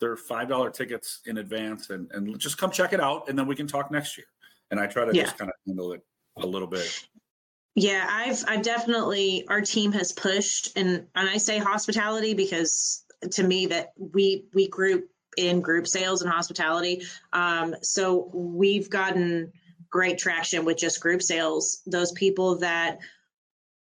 They're five dollar tickets in advance, and and just come check it out, and then we can talk next year. And I try to yeah. just kind of handle it a little bit yeah, I've I've definitely our team has pushed and and I say hospitality because to me that we we group in group sales and hospitality. Um, so we've gotten great traction with just group sales. Those people that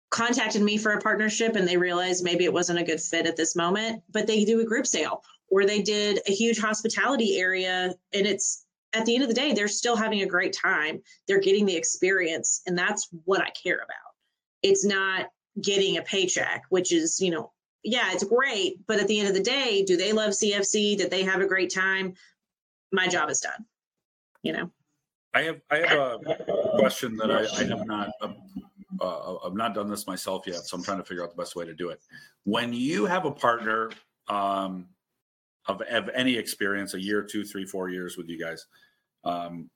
contacted me for a partnership and they realized maybe it wasn't a good fit at this moment, but they do a group sale or they did a huge hospitality area and it's at the end of the day, they're still having a great time. They're getting the experience, and that's what I care about. It's not getting a paycheck, which is, you know, yeah, it's great, but at the end of the day, do they love CFC? Did they have a great time? My job is done. You know. I have I have a question that I, I have not um, uh, I've not done this myself yet, so I'm trying to figure out the best way to do it. When you have a partner, um, of, of any experience, a year, two, three, four years with you guys, um,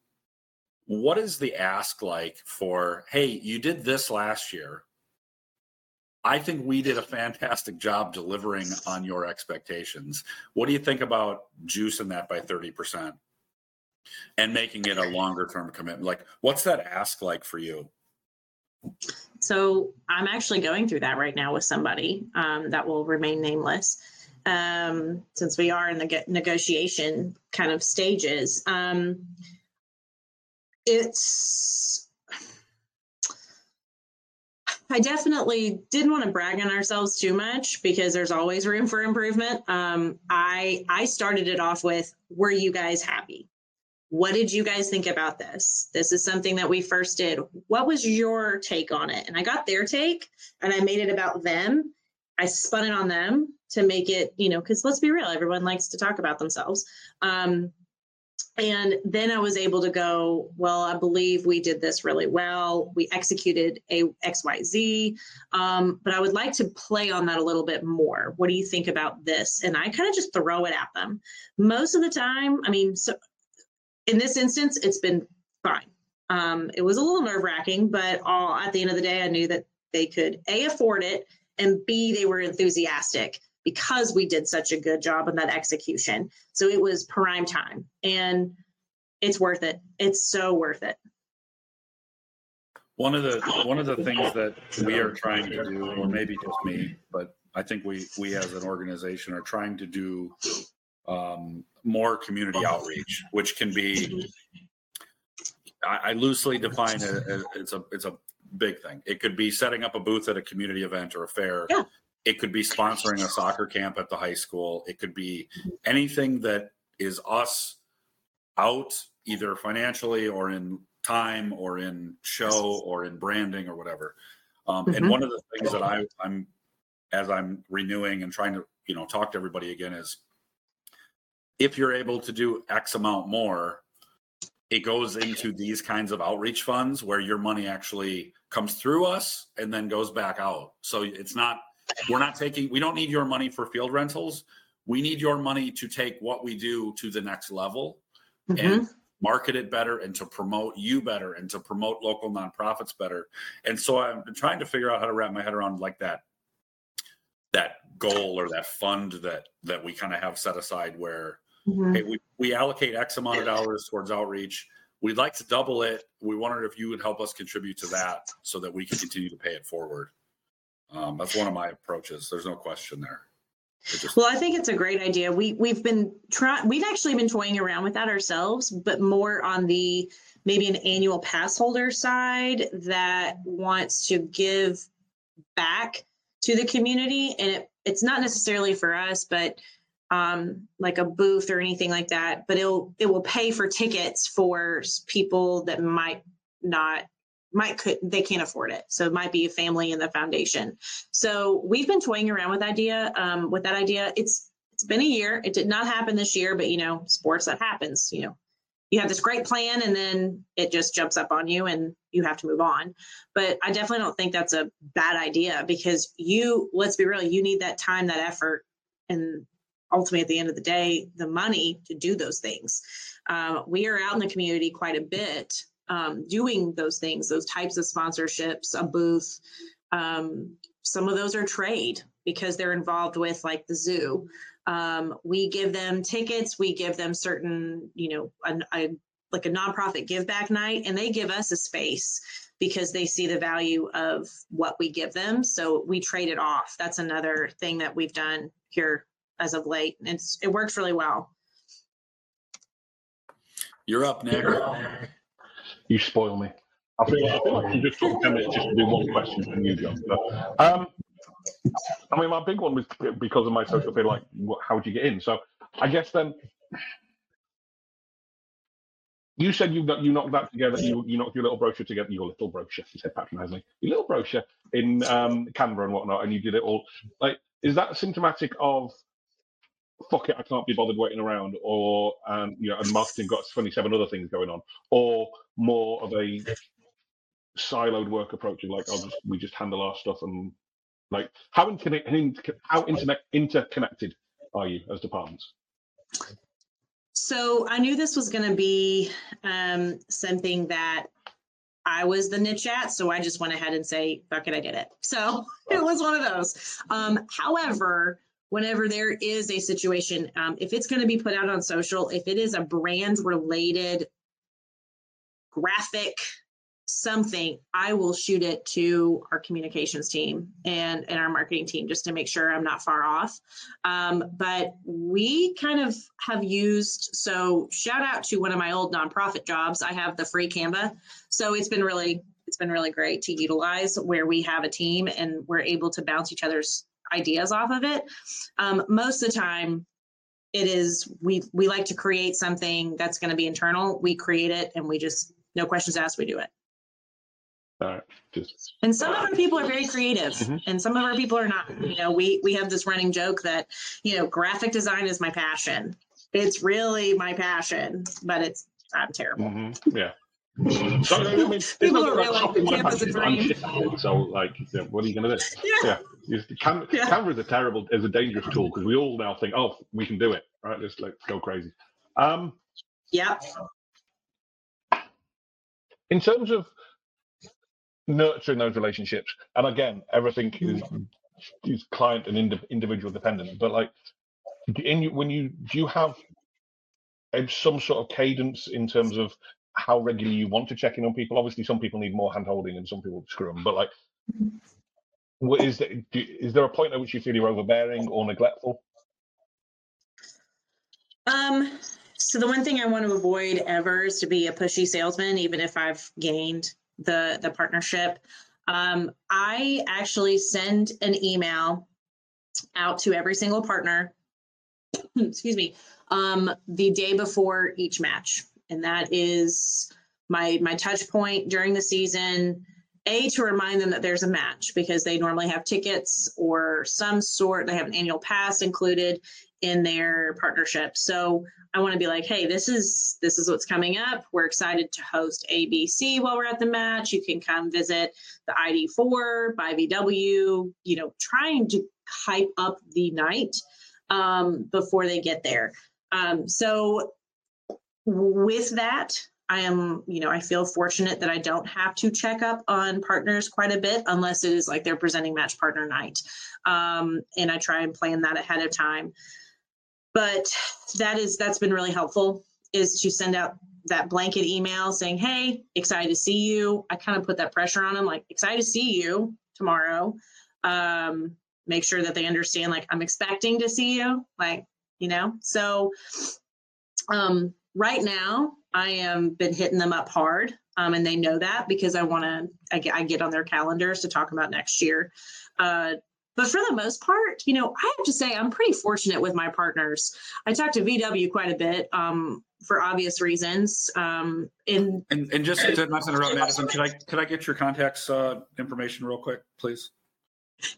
what is the ask like for, hey, you did this last year. I think we did a fantastic job delivering on your expectations. What do you think about juicing that by 30%? and making it a longer term commitment. Like, what's that ask like for you? So I'm actually going through that right now with somebody um, that will remain nameless um, since we are in the negotiation kind of stages. Um, it's I definitely didn't want to brag on ourselves too much because there's always room for improvement. Um, I I started it off with, "Were you guys happy?" What did you guys think about this? This is something that we first did. What was your take on it? And I got their take and I made it about them. I spun it on them to make it, you know, because let's be real, everyone likes to talk about themselves. Um, and then I was able to go, well, I believe we did this really well. We executed a XYZ. Um, but I would like to play on that a little bit more. What do you think about this? And I kind of just throw it at them. Most of the time, I mean, so in this instance, it's been fine. Um, it was a little nerve wracking, but all at the end of the day, I knew that they could A, afford it, and B, they were enthusiastic because we did such a good job on that execution. So it was prime time and it's worth it. It's so worth it. One of the one of the things that we are trying to do, or maybe just me, but I think we we as an organization are trying to do um, more community outreach, which can be I, I loosely define it as it's a it's a big thing. It could be setting up a booth at a community event or a fair. Yeah. It could be sponsoring a soccer camp at the high school. It could be anything that is us out either financially or in time or in show or in branding or whatever. Um, mm-hmm. And one of the things that I, I'm as I'm renewing and trying to you know talk to everybody again is if you're able to do X amount more, it goes into these kinds of outreach funds where your money actually comes through us and then goes back out. So it's not, we're not taking, we don't need your money for field rentals. We need your money to take what we do to the next level mm-hmm. and market it better and to promote you better and to promote local nonprofits better. And so I've been trying to figure out how to wrap my head around like that that goal or that fund that that we kind of have set aside where Mm-hmm. Hey, we, we allocate X amount of dollars towards outreach. We'd like to double it. We wondered if you would help us contribute to that so that we can continue to pay it forward. Um, that's one of my approaches. There's no question there. Just- well, I think it's a great idea. We we've been trying. We've actually been toying around with that ourselves, but more on the maybe an annual pass holder side that wants to give back to the community, and it, it's not necessarily for us, but um, like a booth or anything like that, but it'll it will pay for tickets for people that might not might could they can't afford it. So it might be a family in the foundation. So we've been toying around with idea um, with that idea. It's it's been a year. It did not happen this year, but you know, sports that happens. You know, you have this great plan and then it just jumps up on you and you have to move on. But I definitely don't think that's a bad idea because you let's be real, you need that time, that effort, and ultimately at the end of the day the money to do those things. Uh, we are out in the community quite a bit um, doing those things those types of sponsorships a booth. Um, some of those are trade because they're involved with like the zoo. Um, we give them tickets we give them certain you know a, a, like a nonprofit give back night and they give us a space because they see the value of what we give them. So we trade it off. That's another thing that we've done here as of late. It's it works really well. You're up, Nick. You spoil me. I feel, I feel like I'm just took 10 minutes just to do one question from you, John. But, um, I mean, my big one was because of my social feel like, how would you get in? So I guess then you said you got you knocked that together. You you knocked your little brochure together. Your little brochure, you said patronisingly. Your little brochure in um, Canva and whatnot, and you did it all. Like, is that symptomatic of fuck it, I can't be bothered waiting around, or um, you know, and marketing got 27 other things going on, or more of a siloed work approach of like, oh, just, we just handle our stuff and like how interconnected, how internet interconnected are you as departments? So I knew this was going to be um, something that I was the niche at, so I just went ahead and say, "Fuck it, I did it." So [laughs] it was one of those. Um, however, whenever there is a situation, um, if it's going to be put out on social, if it is a brand related graphic something, I will shoot it to our communications team and, and our marketing team just to make sure I'm not far off. Um, but we kind of have used, so shout out to one of my old nonprofit jobs. I have the free Canva. So it's been really, it's been really great to utilize where we have a team and we're able to bounce each other's ideas off of it. Um, most of the time, it is we we like to create something that's going to be internal. We create it and we just no questions asked. We do it. Uh, just and some of our people are very creative mm-hmm. and some of our people are not you know we we have this running joke that you know graphic design is my passion it's really my passion but it's i'm terrible mm-hmm. yeah so, I mean, people are really like Canva's a dream. So, like, what are you going to do? Yeah. yeah. Cam- yeah. Canva is a terrible, is a dangerous tool because we all now think, oh, we can do it, right? Let's like go crazy. Um, yeah. In terms of nurturing those relationships. And again, everything is, is client and ind- individual dependent. But like, in when you do you have some sort of cadence in terms of how regularly you want to check in on people? Obviously, some people need more hand holding and some people screw them. But like, what is there, is there a point at which you feel you're overbearing or neglectful? Um. So the one thing I want to avoid ever is to be a pushy salesman, even if I've gained the the partnership. Um, I actually send an email out to every single partner. [clears throat] excuse me. Um, the day before each match, and that is my my touch point during the season. A to remind them that there's a match because they normally have tickets or some sort. They have an annual pass included in their partnership. So I want to be like, hey, this is this is what's coming up. We're excited to host ABC while we're at the match. You can come visit the ID4 by VW. You know, trying to hype up the night um, before they get there. Um, so with that, I am, you know, I feel fortunate that I don't have to check up on partners quite a bit unless it is like they're presenting match partner night. Um, and I try and plan that ahead of time. But that is that's been really helpful is to send out that blanket email saying hey excited to see you. I kind of put that pressure on them like excited to see you tomorrow. Um, make sure that they understand like i'm expecting to see you like you know? So um, right now i am been hitting them up hard um, and they know that because i want to I, I, get on their calendars to talk about next year uh, but for the most part, you know, I have to say I'm pretty fortunate with my partners. I talk to VW quite a bit um, for obvious reasons. Um, in and, and just to not interrupt, Madison, could I could I get your contacts uh, information real quick, please?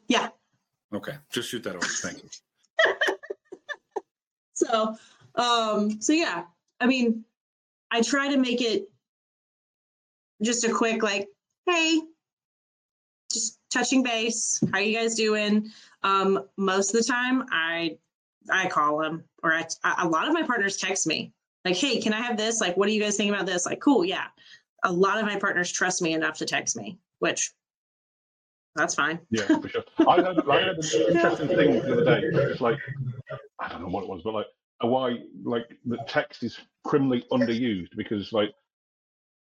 Yeah. Okay, just shoot that over. Thank you. [laughs] so, um, so yeah, I mean, I try to make it just a quick like, hey, just touching base. How you guys doing? Um, most of the time, I I call them, or I, a lot of my partners text me like, "Hey, can I have this? Like, what do you guys think about this?" Like, cool, yeah. A lot of my partners trust me enough to text me, which that's fine. Yeah, for sure. I had an interesting thing the other day. It's like I don't know what it was, but like why like the text is criminally underused because like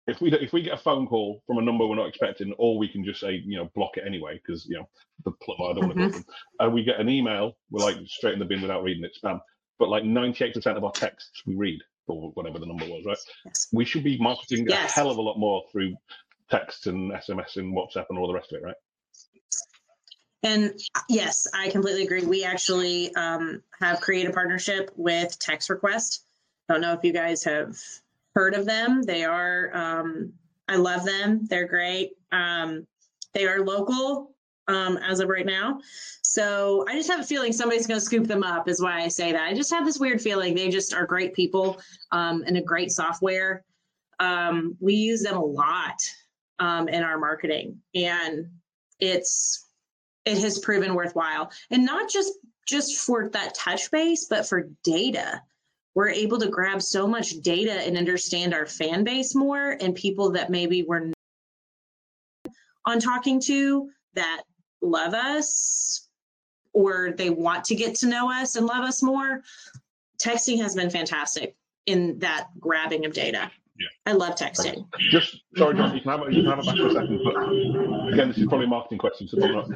if we if we get a phone call from a number we're not expecting, or we can just say you know block it anyway because you know the plumber I don't want to mm-hmm. and we get an email, we're like straight in the bin without reading it spam. But like ninety eight percent of our texts we read or whatever the number was, right? Yes. We should be marketing yes. a hell of a lot more through text and SMS and WhatsApp and all the rest of it, right? And yes, I completely agree. We actually um, have created a partnership with Text Request. I don't know if you guys have heard of them. They are, um, I love them. They're great. Um, they are local um, as of right now. So I just have a feeling somebody's going to scoop them up, is why I say that. I just have this weird feeling they just are great people um, and a great software. Um, we use them a lot in our marketing, and it's it has proven worthwhile, and not just just for that touch base, but for data. We're able to grab so much data and understand our fan base more and people that maybe we're on talking to that love us or they want to get to know us and love us more, texting has been fantastic in that grabbing of data. Yeah. I love texting. Just sorry, John, you can have it. You can have it back for a second. But again, this is probably a marketing question. So don't.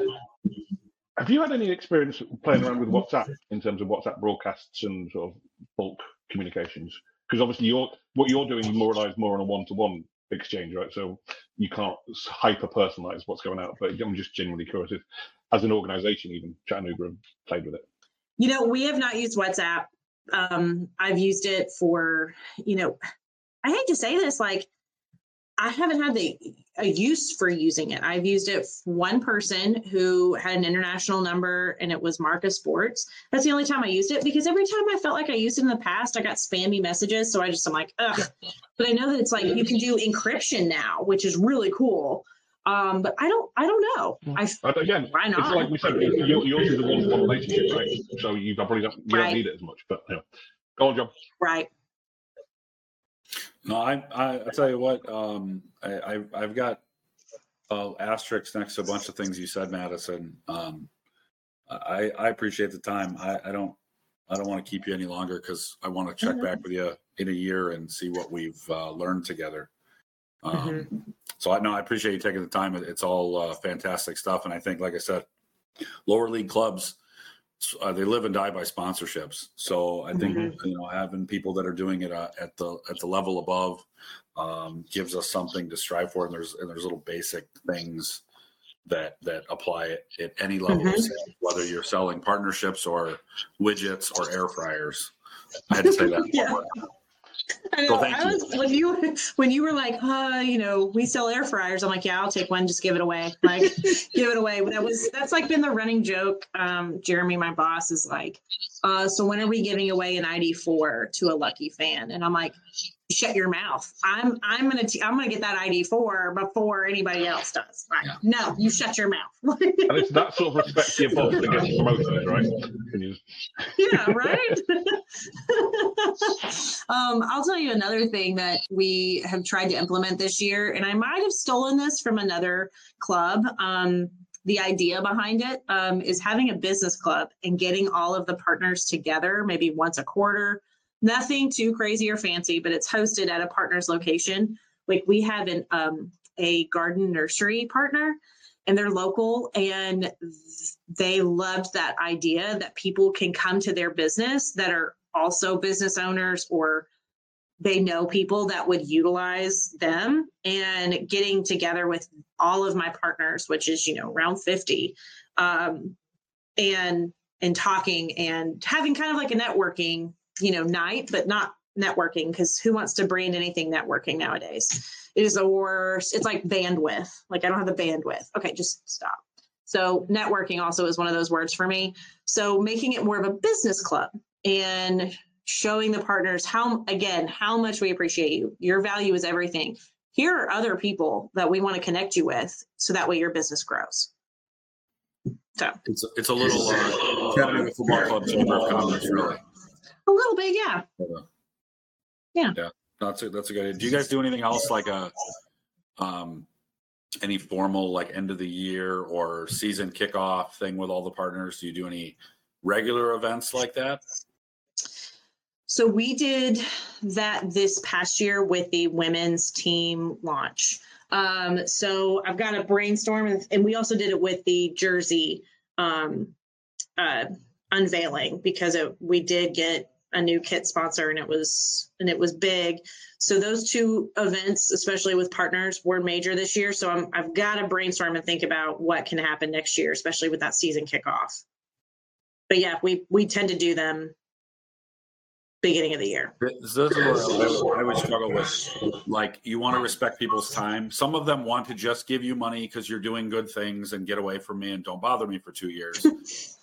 Have you had any experience playing around with WhatsApp in terms of WhatsApp broadcasts and sort of bulk communications? Because obviously, you're what you're doing more relies more on a one-to-one exchange, right? So you can't hyper personalize what's going out. But I'm just genuinely curious if, as an organization, even Chattanooga have played with it. You know, we have not used WhatsApp. Um, I've used it for, you know, I hate to say this, like I haven't had the a use for using it. I've used it one person who had an international number and it was Marcus Sports. That's the only time I used it because every time I felt like I used it in the past, I got spammy messages. So I just I'm like, ugh. But I know that it's like you can do encryption now, which is really cool. Um, but I don't, I don't know. I But again, why not? it's like we said, your- yours is a one-to-one relationship, right? So you probably don't, you Right. don't need it as much. But yeah, go on, John. right. No, I, I, I tell you what, um, I, I, I've got uh, asterisks next to a bunch of things you said, Madison. Um, I, I appreciate the time. I, I don't, I don't want to keep you any longer because I want to check Mhm. back with you in a year and see what we've uh, learned together. Um, Mm-hmm. So I know I appreciate you taking the time. It's all uh, fantastic stuff, and I think, like I said, lower league clubs uh, they live and die by sponsorships. So I think Mm-hmm. you know having people that are doing it uh, at the at the level above um, gives us something to strive for. And there's and there's little basic things that that apply at, at any level, Mhm. sales, whether you're selling partnerships or widgets or air fryers. I had to say that. [laughs] Yeah. [laughs] I know. thank I you. when you when you were like, uh, you know, we sell air fryers. I'm like, yeah, I'll take one. Just give it away. Like, [laughs] give it away. That was that's like been the running joke. Um, Jeremy, my boss, is like, uh, so when are we giving away an ID4 to a lucky fan? And I'm like, shut your mouth. I'm I'm gonna t- I'm gonna get that ID4 before anybody else does. Like, Yeah. no, you shut your mouth. [laughs] And it's that sort of respect to your boss that gets promoted, right? Yeah, right. [laughs] um, I'll tell you another thing that we have tried to implement this year, and I might have stolen this from another club. Um, the idea behind it um, is having a business club and getting all of the partners together, maybe once a quarter. Nothing too crazy or fancy, but it's hosted at a partner's location. Like we have an um, a garden nursery partner, and they're local, and they loved that idea that people can come to their business that are also business owners or they know people that would utilize them and getting together with all of my partners which is you know around 50 um, and and talking and having kind of like a networking you know night but not networking because who wants to brand anything networking nowadays it is the worst it's like bandwidth like i don't have the bandwidth okay just stop so networking also is one of those words for me. So making it more of a business club and showing the partners how again how much we appreciate you. Your value is everything. Here are other people that we want to connect you with so that way your business grows. So It's it's a little uh, Chattanooga Football Club Chamber of Commerce, really. A little bit, yeah. Yeah. Yeah. That's a, that's a good idea. Do you guys do anything else like a um any formal like end of the year or season kickoff thing with all the partners? Do you do any regular events like that? So we did that this past year with the women's team launch. Um, so I've got a brainstorm, and we also did it with the jersey um, uh, unveiling because it, we did get a new kit sponsor, and it was and it was big. So those two events, especially with partners, were major this year. So I'm, I've got to brainstorm and think about what can happen next year, especially with that season kickoff. But yeah, we we tend to do them beginning of the year. This is where I, would struggle with. Like, you want to respect people's time. Some of them want to just give you money because you're doing good things and get away from me and don't bother me for two years. [laughs]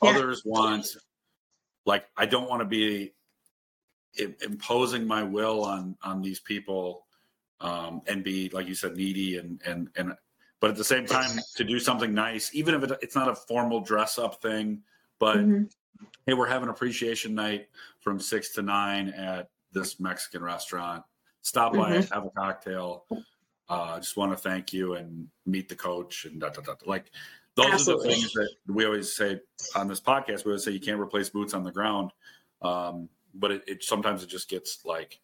Yeah. Others want, like, I don't want to be imposing my will on on these people um, and be, like you said, needy and and and. But at the same time, to do something nice, even if it, it's not a formal dress up thing, but Mhm. hey, we're having appreciation night from six to nine at this Mexican restaurant. Stop by, have a cocktail. Uh, I just want to thank you and meet the coach and da, da, da. like those Absolutely. are the things that we always say on this podcast. We always say you can't replace boots on the ground, um, but it, it sometimes it just gets like,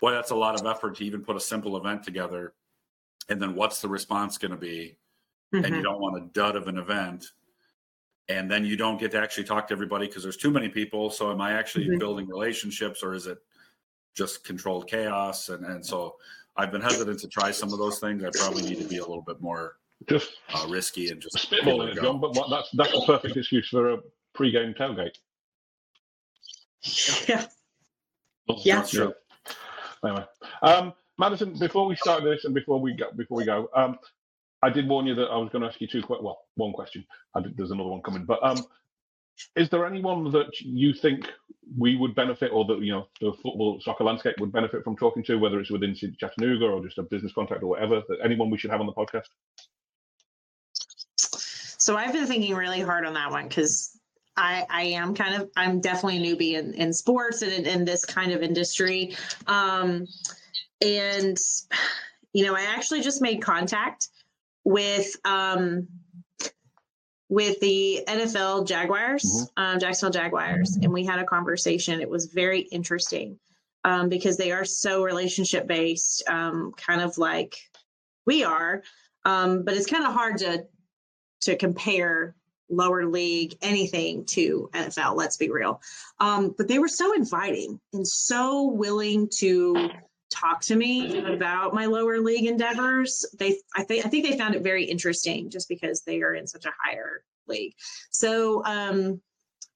boy, that's a lot of effort to even put a simple event together, and then what's the response going to be? Mm-hmm. And you mm-hmm. don't want a dud of an event, and then you don't get to actually talk to everybody because there's too many people. So am I actually mm-hmm. building relationships, or is it just controlled chaos? And and so I've been hesitant to try some of those things. I probably need to be a little bit more just uh, risky and just spitballing it, John. But what, that's that's a perfect excuse for a pre-game tailgate. [laughs] Yeah. yeah. That's true. Anyway, um, Madison. Before we start this and before we go, before we go, um, I did warn you that I was going to ask you two. Well, one question. Did, there's another one coming, but um, is there anyone that you think we would benefit, or that you know the football soccer landscape would benefit from talking to, whether it's within Chattanooga or just a business contact or whatever? That anyone we should have on the podcast? So I've been thinking really hard on that one because I, I am kind of I'm definitely a newbie in, in sports and in, in this kind of industry. Um, and you know, I actually just made contact with um, with the NFL Jaguars, mm-hmm. um, Jacksonville Jaguars, and we had a conversation. It was very interesting um, because they are so relationship based, um, kind of like we are. Um, but it's kind of hard to to compare lower league anything to NFL. Let's be real. Um, but they were so inviting and so willing to talk to me about my lower league endeavors. They, I think, I think they found it very interesting just because they are in such a higher league. So, um,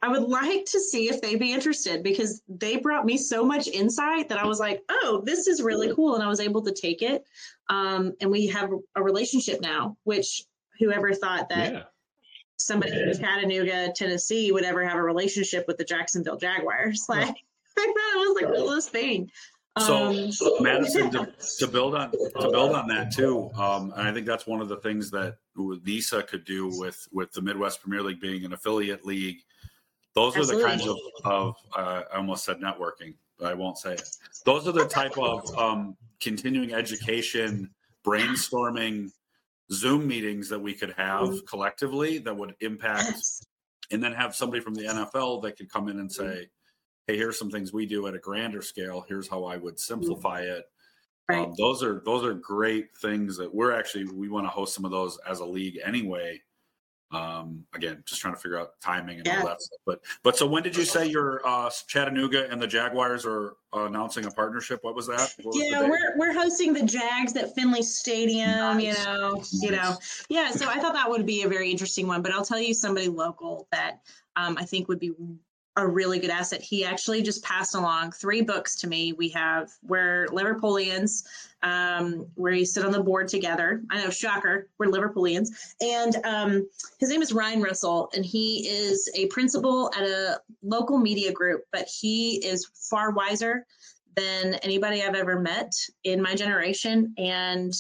I would like to see if they'd be interested because they brought me so much insight that I was like, oh, this is really cool. And I was able to take it. Um, and we have a relationship now, which whoever thought that yeah. Somebody in Chattanooga, Tennessee would ever have a relationship with the Jacksonville Jaguars. [laughs] Like, I thought it was the coolest thing. So, um, Madison, to, to, build on to build on that too, um, and I think that's one of the things that NISA could do with with the Midwest Premier League being an affiliate league. Those absolutely. are the kinds of, of uh, I almost said networking, but I won't say it. Those are the type of um, continuing education, brainstorming Zoom meetings that we could have mm-hmm. collectively that would impact, and then have somebody from the NFL that could come in and mm-hmm. say, "Hey, here's some things we do at a grander scale. Here's how I would mm-hmm. simplify it." Right. Um, those are those are great things that we're actually we want to host some of those as a league anyway um, again, just trying to figure out timing and yeah. all that stuff. But but so when did you say your uh, Chattanooga and the Jaguars are uh, announcing a partnership? What was that? What yeah, was we're we're hosting the Jags at Finley Stadium. Nice. You know, nice. you know, yeah. So I thought that would be a very interesting one. But I'll tell you somebody local that um, I think would be a really good asset. He actually just passed along three books to me. We have We're Liverpoolians, um, where we sit on the board together. I know, shocker, we're Liverpoolians. And um, his name is Ryan Russell, and he is a principal at a local media group, but he is far wiser than anybody I've ever met in my generation. And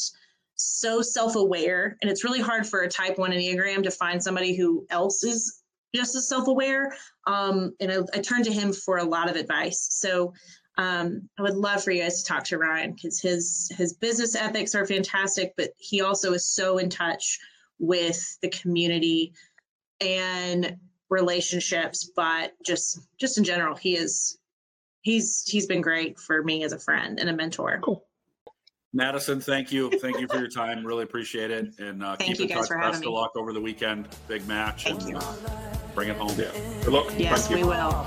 so self-aware and it's really hard for a type 1 enneagram to find somebody who else is just as self-aware um, and I, I turned to him for a lot of advice so um, i would love for you guys to talk to ryan because his his business ethics are fantastic but he also is so in touch with the community and relationships but just just in general he is he's he's been great for me as a friend and a mentor cool Madison, thank you. Thank you for your time. Really appreciate it. And uh, keep in touch. Best of luck over the weekend. Big match. Thank and, you. Uh, bring it home. Yeah. Good luck. Yes, we will.